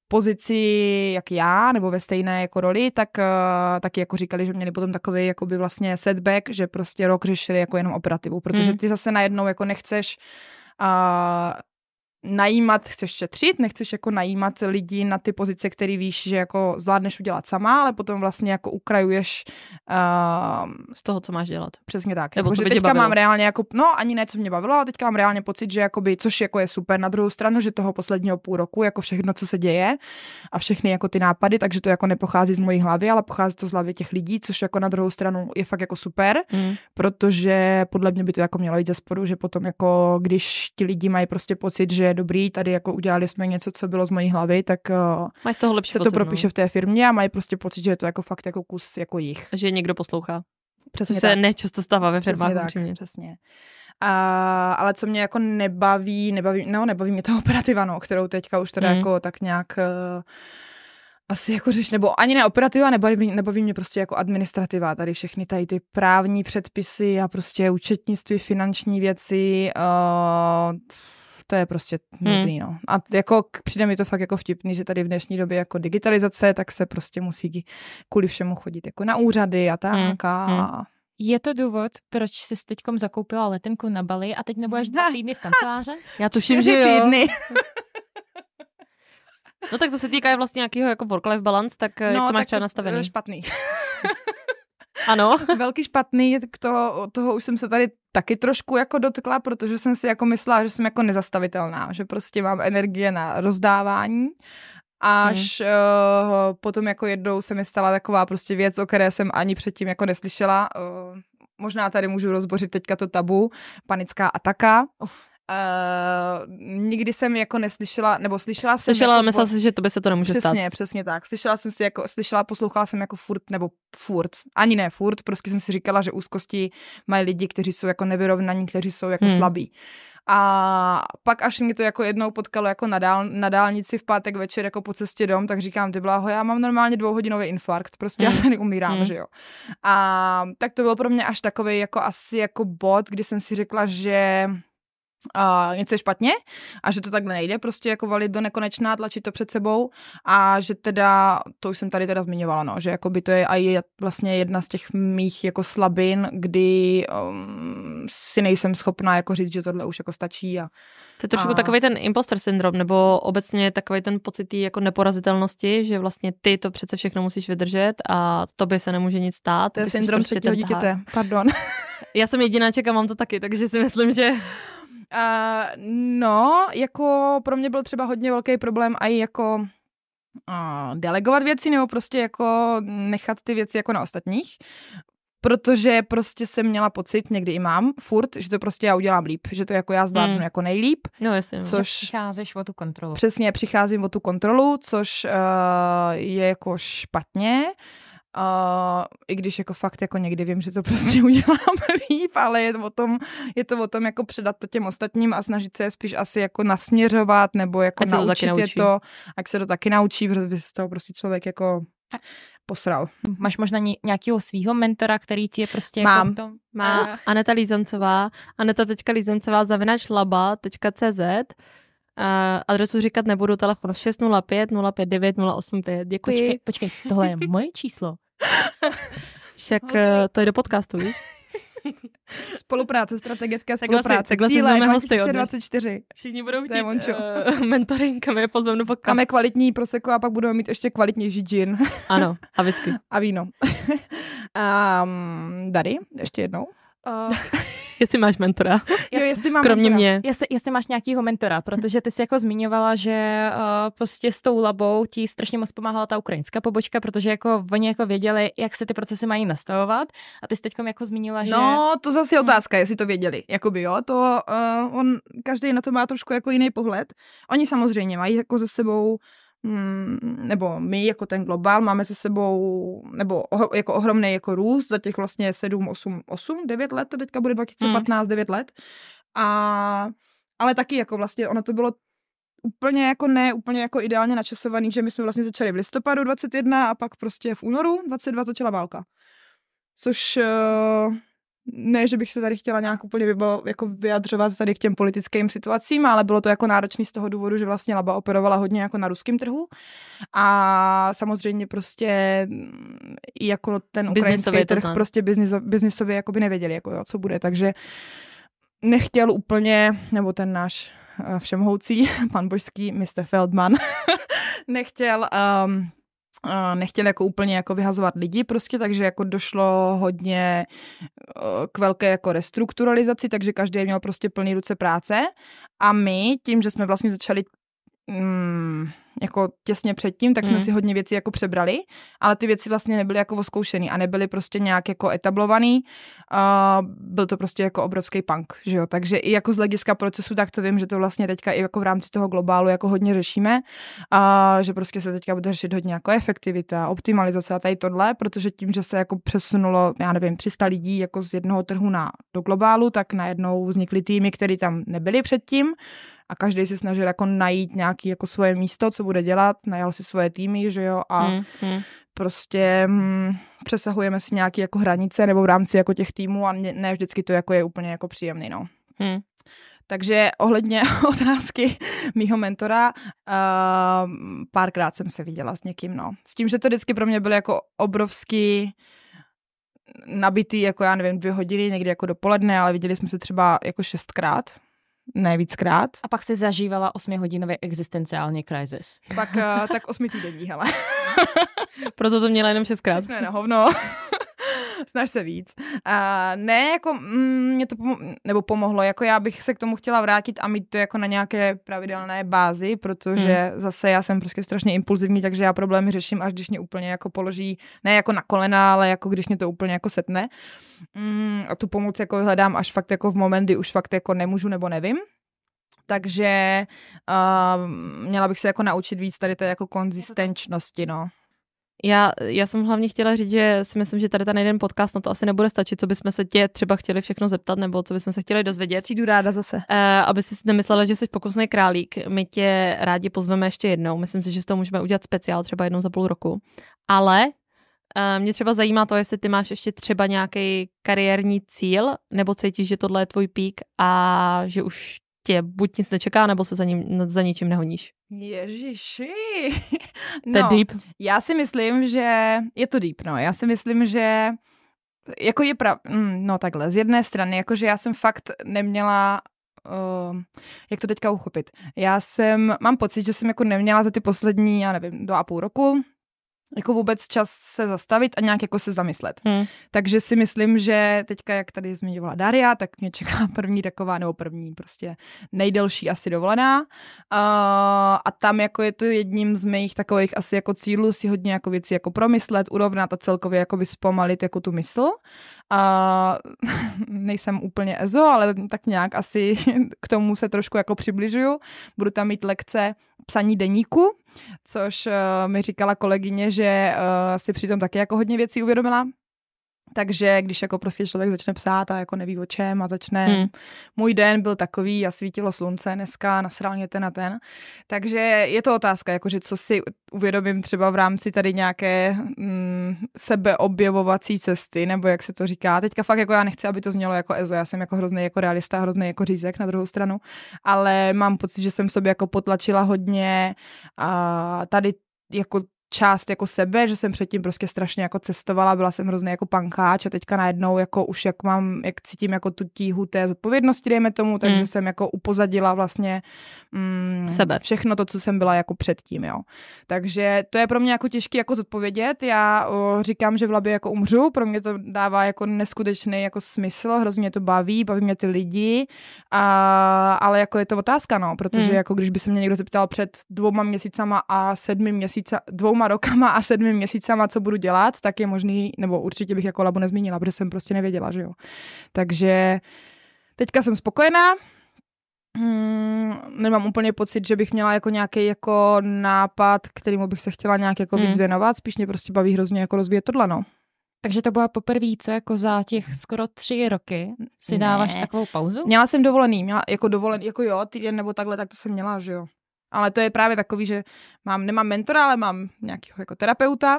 pozici jak já, nebo ve stejné jako roli, tak uh, taky jako říkali, že měli potom takový jakoby vlastně setback, že prostě rok řešili jako jenom operativu, protože ty zase najednou jako nechceš uh, najímat, chceš šetřit, nechceš jako najímat lidi na ty pozice, které víš, že jako zvládneš udělat sama, ale potom vlastně jako ukrajuješ uh, z toho, co máš dělat. Přesně tak. Nebo jako, že teďka mám reálně jako, no ani ne, co mě bavilo, ale teďka mám reálně pocit, že jakoby, což jako je super na druhou stranu, že toho posledního půl roku, jako všechno, co se děje a všechny jako ty nápady, takže to jako nepochází z mojí hlavy, ale pochází to z hlavy těch lidí, což jako na druhou stranu je fakt jako super, mm. protože podle mě by to jako mělo jít ze spodu, že potom jako, když ti lidi mají prostě pocit, že dobrý, tady jako udělali jsme něco, co bylo z mojí hlavy, tak uh, Mají z toho lepší se pocit, to propíše no. v té firmě a mají prostě pocit, že je to jako fakt jako kus jako jich. Že někdo poslouchá. Přesně Což se tak. nečasto stává ve Přesně firmách, tak, upřímně. přesně. A, ale co mě jako nebaví, nebaví, no nebaví mě ta operativa, no, kterou teďka už teda Mm. jako tak nějak uh, asi jako řeš, nebo ani ne operativa, nebaví, nebaví mě prostě jako administrativa, tady všechny tady ty právní předpisy a prostě účetnictví, finanční věci, uh, to je prostě Hmm. nudný, no. A jako přijde mi to fakt jako vtipný, že tady v dnešní době jako digitalizace, tak se prostě musí kvůli všemu chodit jako na úřady a tak Hmm. a Hmm. Je to důvod, proč jsi teďkom zakoupila letenku na Bali a teď nebudeš dva týdny v kanceláře? Já tuším, že jo. týdny. No tak to se týká vlastně nějakého jako work-life balance, tak no, jak to máš třeba nastavený? Špatný. Ano. Velký špatný, toho, toho už jsem se tady taky trošku jako dotkla, protože jsem si jako myslela, že jsem jako nezastavitelná, že prostě mám energie na rozdávání. Až hmm. uh, potom jako jednou se mi stala taková prostě věc, o které jsem ani předtím jako neslyšela. Uh, možná tady můžu rozbořit teďka to tabu, panická ataka. Uf. Uh, nikdy jsem jako neslyšela, nebo slyšela jsem Slyšela, jako myslela si, že to by se to nemůže stát. Přesně, přesně tak. Slyšela jsem si jako, slyšela, poslouchala jsem jako furt, nebo furt, ani ne furt, prostě jsem si říkala, že úzkosti mají lidi, kteří jsou jako nevyrovnaní, kteří jsou jako Hmm. hmm. slabí. A pak až mě to jako jednou potkalo jako na, dál, na dálnici v pátek večer jako po cestě dom, tak říkám, ty bláho, já mám normálně dvouhodinový infarkt, prostě Hmm. já tady umírám, Hmm. že jo. A tak to byl pro mě až takový jako asi jako bod, kdy jsem si řekla, že a něco je špatně a že to takhle nejde prostě jako valit do nekonečná, tlačit to před sebou a že teda, to už jsem tady teda zmiňovala, no, že jako by to je a je vlastně jedna z těch mých jako slabin, kdy um, si nejsem schopná jako říct, že tohle už jako stačí a To je trošku A- takový ten imposter syndrom, nebo obecně takový ten pocit jako neporazitelnosti, že vlastně ty to přece všechno musíš vydržet a tobě se nemůže nic stát. to je syndrom prostě třetího dítěte, pardon. Já jsem jedináček a mám to taky, takže si myslím, že Uh, no, jako pro mě byl třeba hodně velký problém i jako uh, delegovat věci nebo prostě jako nechat ty věci jako na ostatních. Protože prostě jsem měla pocit, někdy i mám, furt, že to prostě já udělám líp, že to jako já zvládnu Hmm. jako nejlíp, no jasně. No. Co- Což- Přicházeš o tu kontrolu. přesně přicházím o tu kontrolu, což uh, je jako špatně. Uh, I když jako fakt jako někdy vím, že to prostě udělám líp, ale je to o tom, je to o tom jako předat to těm ostatním a snažit se je spíš asi jako nasměřovat nebo jako Ať se to naučit je to, ať se to taky naučí, protože by se z toho prostě člověk jako posral. Máš možná ně- nějakého svého mentora, který ti je prostě Mám. jako tom... Má Ah. Aneta Lízancová, aneta.lízancová zavinač laba.cz Uh, adresu říkat nebudu, telefon 605 059 085. Děkuji. Počkej, počkej, tohle je moje číslo. Však eh, to je do podcastu, víš? Spolupráce, strategická Takhle si- spolupráce, takhle si cíle zveme hosty od dnes. 2024. Všichni budou chtít uh, mentoring a my je pozveme do podcastu. Máme kvalitní proseko a pak budeme mít ještě kvalitnější gin Ano, a whisky. a víno. um, Dary, ještě jednou. Uh, Jestli máš mentora. Jo, jestli mám Kromě mentora. mě. jestli, jestli máš nějakýho mentora, protože ty jsi jako zmiňovala, že uh, prostě s tou labou ti strašně moc pomáhala ta ukrajinská pobočka, protože jako oni jako věděli, jak se ty procesy mají nastavovat a ty jsi teď jako zmínila, že... No, to zase je otázka, jestli to věděli. Jakoby jo, to uh, on, každý na to má trošku jako jiný pohled. Oni samozřejmě mají jako ze sebou nebo my jako ten globál máme se sebou, nebo jako ohromný jako růst za těch vlastně 7, 8, 8, 9 let, to teďka bude 2015, 9 let. A, ale taky jako vlastně ono to bylo úplně jako ne, úplně jako ideálně načasovaný, že my jsme vlastně začali v listopadu 21 a pak prostě v únoru 22 začala válka. Což uh, ne, že bych se tady chtěla nějak úplně vybo, jako vyjadřovat tady k těm politickým situacím, ale bylo to jako náročný z toho důvodu, že vlastně Laba operovala hodně jako na ruském trhu a samozřejmě prostě mm, i jako ten ukrajinský trh to prostě biznis, biznisově jako by nevěděli, jako jo, co bude, takže nechtěl úplně, nebo ten náš uh, všemhoucí, pan božský, Mr. Feldman, nechtěl um, nechtěli jako úplně jako vyhazovat lidi prostě, takže jako došlo hodně k velké jako restrukturalizaci, takže každý měl prostě plný ruce práce. A my tím, že jsme vlastně začali mm, jako těsně předtím, tak jsme mm. si hodně věcí jako přebrali, ale ty věci vlastně nebyly jako oskoušený a nebyly prostě nějak jako etablovaný. Uh, byl to prostě jako obrovský punk, že jo. Takže i jako z hlediska procesu, tak to vím, že to vlastně teďka i jako v rámci toho globálu jako hodně řešíme, uh, že prostě se teďka bude řešit hodně jako efektivita, optimalizace a tady tohle, protože tím, že se jako přesunulo, já nevím, 300 lidí jako z jednoho trhu na, do globálu, tak najednou vznikly týmy, které tam nebyly předtím, a každý se snažil jako najít nějaký jako svoje místo, co bude dělat, najal si svoje týmy, že jo, a hmm, hmm. prostě hm, přesahujeme si nějaké jako hranice nebo v rámci jako těch týmů a ne vždycky to jako je úplně jako příjemný, no. Hmm. Takže ohledně otázky mýho mentora, uh, párkrát jsem se viděla s někým, no. S tím, že to vždycky pro mě bylo jako obrovský nabitý, jako já nevím, dvě hodiny, někdy jako dopoledne, ale viděli jsme se třeba jako šestkrát, ne víckrát. A pak si zažívala osmihodinový existenciální krizis. Pak uh, tak osmi týdení, hele. Proto to měla jenom šestkrát. Všechno je na hovno. Snaž se víc. Uh, ne, jako mm, mě to pomo- nebo pomohlo, jako já bych se k tomu chtěla vrátit a mít to jako na nějaké pravidelné bázi, protože hmm. zase já jsem prostě strašně impulzivní, takže já problémy řeším, až když mě úplně jako položí, ne jako na kolena, ale jako když mě to úplně jako setne. Mm, a tu pomoc jako hledám až fakt jako v moment, kdy už fakt jako nemůžu nebo nevím takže uh, měla bych se jako naučit víc tady té jako konzistenčnosti, no. Já, já jsem hlavně chtěla říct, že si myslím, že tady ten jeden podcast na to asi nebude stačit, co bychom se tě třeba chtěli všechno zeptat, nebo co bychom se chtěli dozvědět. Přijdu ráda zase. Uh, aby si nemyslela, že jsi pokusný králík. My tě rádi pozveme ještě jednou. Myslím si, že z toho můžeme udělat speciál třeba jednou za půl roku. Ale uh, mě třeba zajímá to, jestli ty máš ještě třeba nějaký kariérní cíl, nebo cítíš, že tohle je tvůj pík a že už tě buď nic nečeká, nebo se za, ním, za ničím nehoníš. Ježiši. To je no, deep. Já si myslím, že je to deep, no. Já si myslím, že jako je prav... Mm, no takhle, z jedné strany, jakože já jsem fakt neměla uh, jak to teďka uchopit. Já jsem, mám pocit, že jsem jako neměla za ty poslední, já nevím, dva a půl roku jako vůbec čas se zastavit a nějak jako se zamyslet. Hmm. Takže si myslím, že teďka, jak tady zmiňovala Daria, tak mě čeká první taková, nebo první prostě nejdelší asi dovolená. Uh, a tam jako je to jedním z mých takových asi jako cílů si hodně jako věci jako promyslet, urovnat a celkově jako zpomalit jako tu mysl. A nejsem úplně EZO, ale tak nějak asi k tomu se trošku jako přibližuju. Budu tam mít lekce psaní deníku, což uh, mi říkala kolegyně, že uh, si přitom taky jako hodně věcí uvědomila, takže když jako prostě člověk začne psát a jako neví o čem a začne, hmm. můj den byl takový a svítilo slunce dneska, nasral mě ten a ten. Takže je to otázka, jakože co si uvědomím třeba v rámci tady nějaké mm, sebeobjevovací cesty, nebo jak se to říká. Teďka fakt jako já nechci, aby to znělo jako EZO, já jsem jako hrozný jako realista, hrozný jako řízek na druhou stranu, ale mám pocit, že jsem sobě jako potlačila hodně a tady jako část jako sebe, že jsem předtím prostě strašně jako cestovala, byla jsem hrozně jako pankáč a teďka najednou jako už jak mám, jak cítím jako tu tíhu té zodpovědnosti, dejme tomu, takže mm. jsem jako upozadila vlastně mm, sebe. všechno to, co jsem byla jako předtím, jo. Takže to je pro mě jako těžké jako zodpovědět. Já o, říkám, že v labě jako umřu, pro mě to dává jako neskutečný jako smysl, hrozně mě to baví, baví mě ty lidi, a, ale jako je to otázka, no, protože mm. jako když by se mě někdo zeptal před dvouma měsícama a sedmi měsíca, dvou dvouma rokama a sedmi měsícama, co budu dělat, tak je možný, nebo určitě bych jako labu nezmínila, protože jsem prostě nevěděla, že jo. Takže teďka jsem spokojená, Hmm, nemám úplně pocit, že bych měla jako nějaký jako nápad, kterýmu bych se chtěla nějak jako víc hmm. věnovat, spíš mě prostě baví hrozně jako rozvíjet tohle, no. Takže to bylo poprvé, co jako za těch skoro tři roky si dáváš ne. takovou pauzu? Měla jsem dovolený, měla jako dovolený, jako jo, týden nebo takhle, tak to jsem měla, že jo. Ale to je právě takový, že mám, nemám mentora, ale mám nějakého jako terapeuta,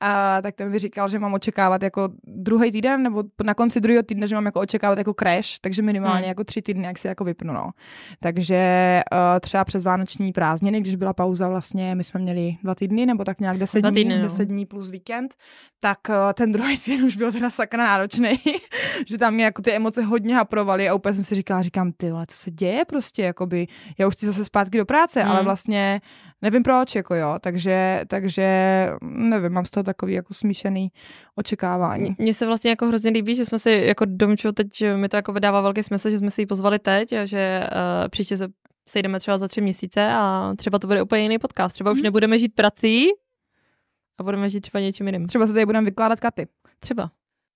a tak ten mi říkal, že mám očekávat jako druhý týden, nebo na konci druhého týdne, že mám jako očekávat jako crash, takže minimálně hmm. jako tři týdny, jak si jako vypnu, no. Takže uh, třeba přes vánoční prázdniny, když byla pauza vlastně, my jsme měli dva týdny, nebo tak nějak deset dní, týdny, no. deset dní plus víkend, tak uh, ten druhý týden už byl teda sakra náročný, že tam mě jako ty emoce hodně haprovaly a úplně jsem si říkala, říkám, ty co se děje prostě, jakoby, já už chci zase zpátky do práce, hmm. ale vlastně nevím proč, jako jo, takže, takže nevím, mám z toho takový jako smíšený očekávání. Mně se vlastně jako hrozně líbí, že jsme si jako domču teď, že mi to jako vydává velký smysl, že jsme si ji pozvali teď a že uh, příště se sejdeme třeba za tři měsíce a třeba to bude úplně jiný podcast. Třeba už hmm. nebudeme žít prací a budeme žít třeba něčím jiným. Třeba se tady budeme vykládat katy. Třeba.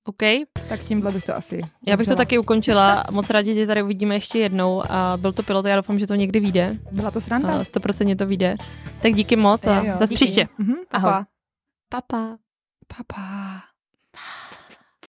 OK. Tak tímhle bych to asi Já bych to taky ukončila. Moc rádi tě tady uvidíme ještě jednou. A byl to pilot, já doufám, že to někdy vyjde. Byla to sranda. 100% to vyjde. Tak díky moc a zase příště. Mhm, papa. Papa. Papa.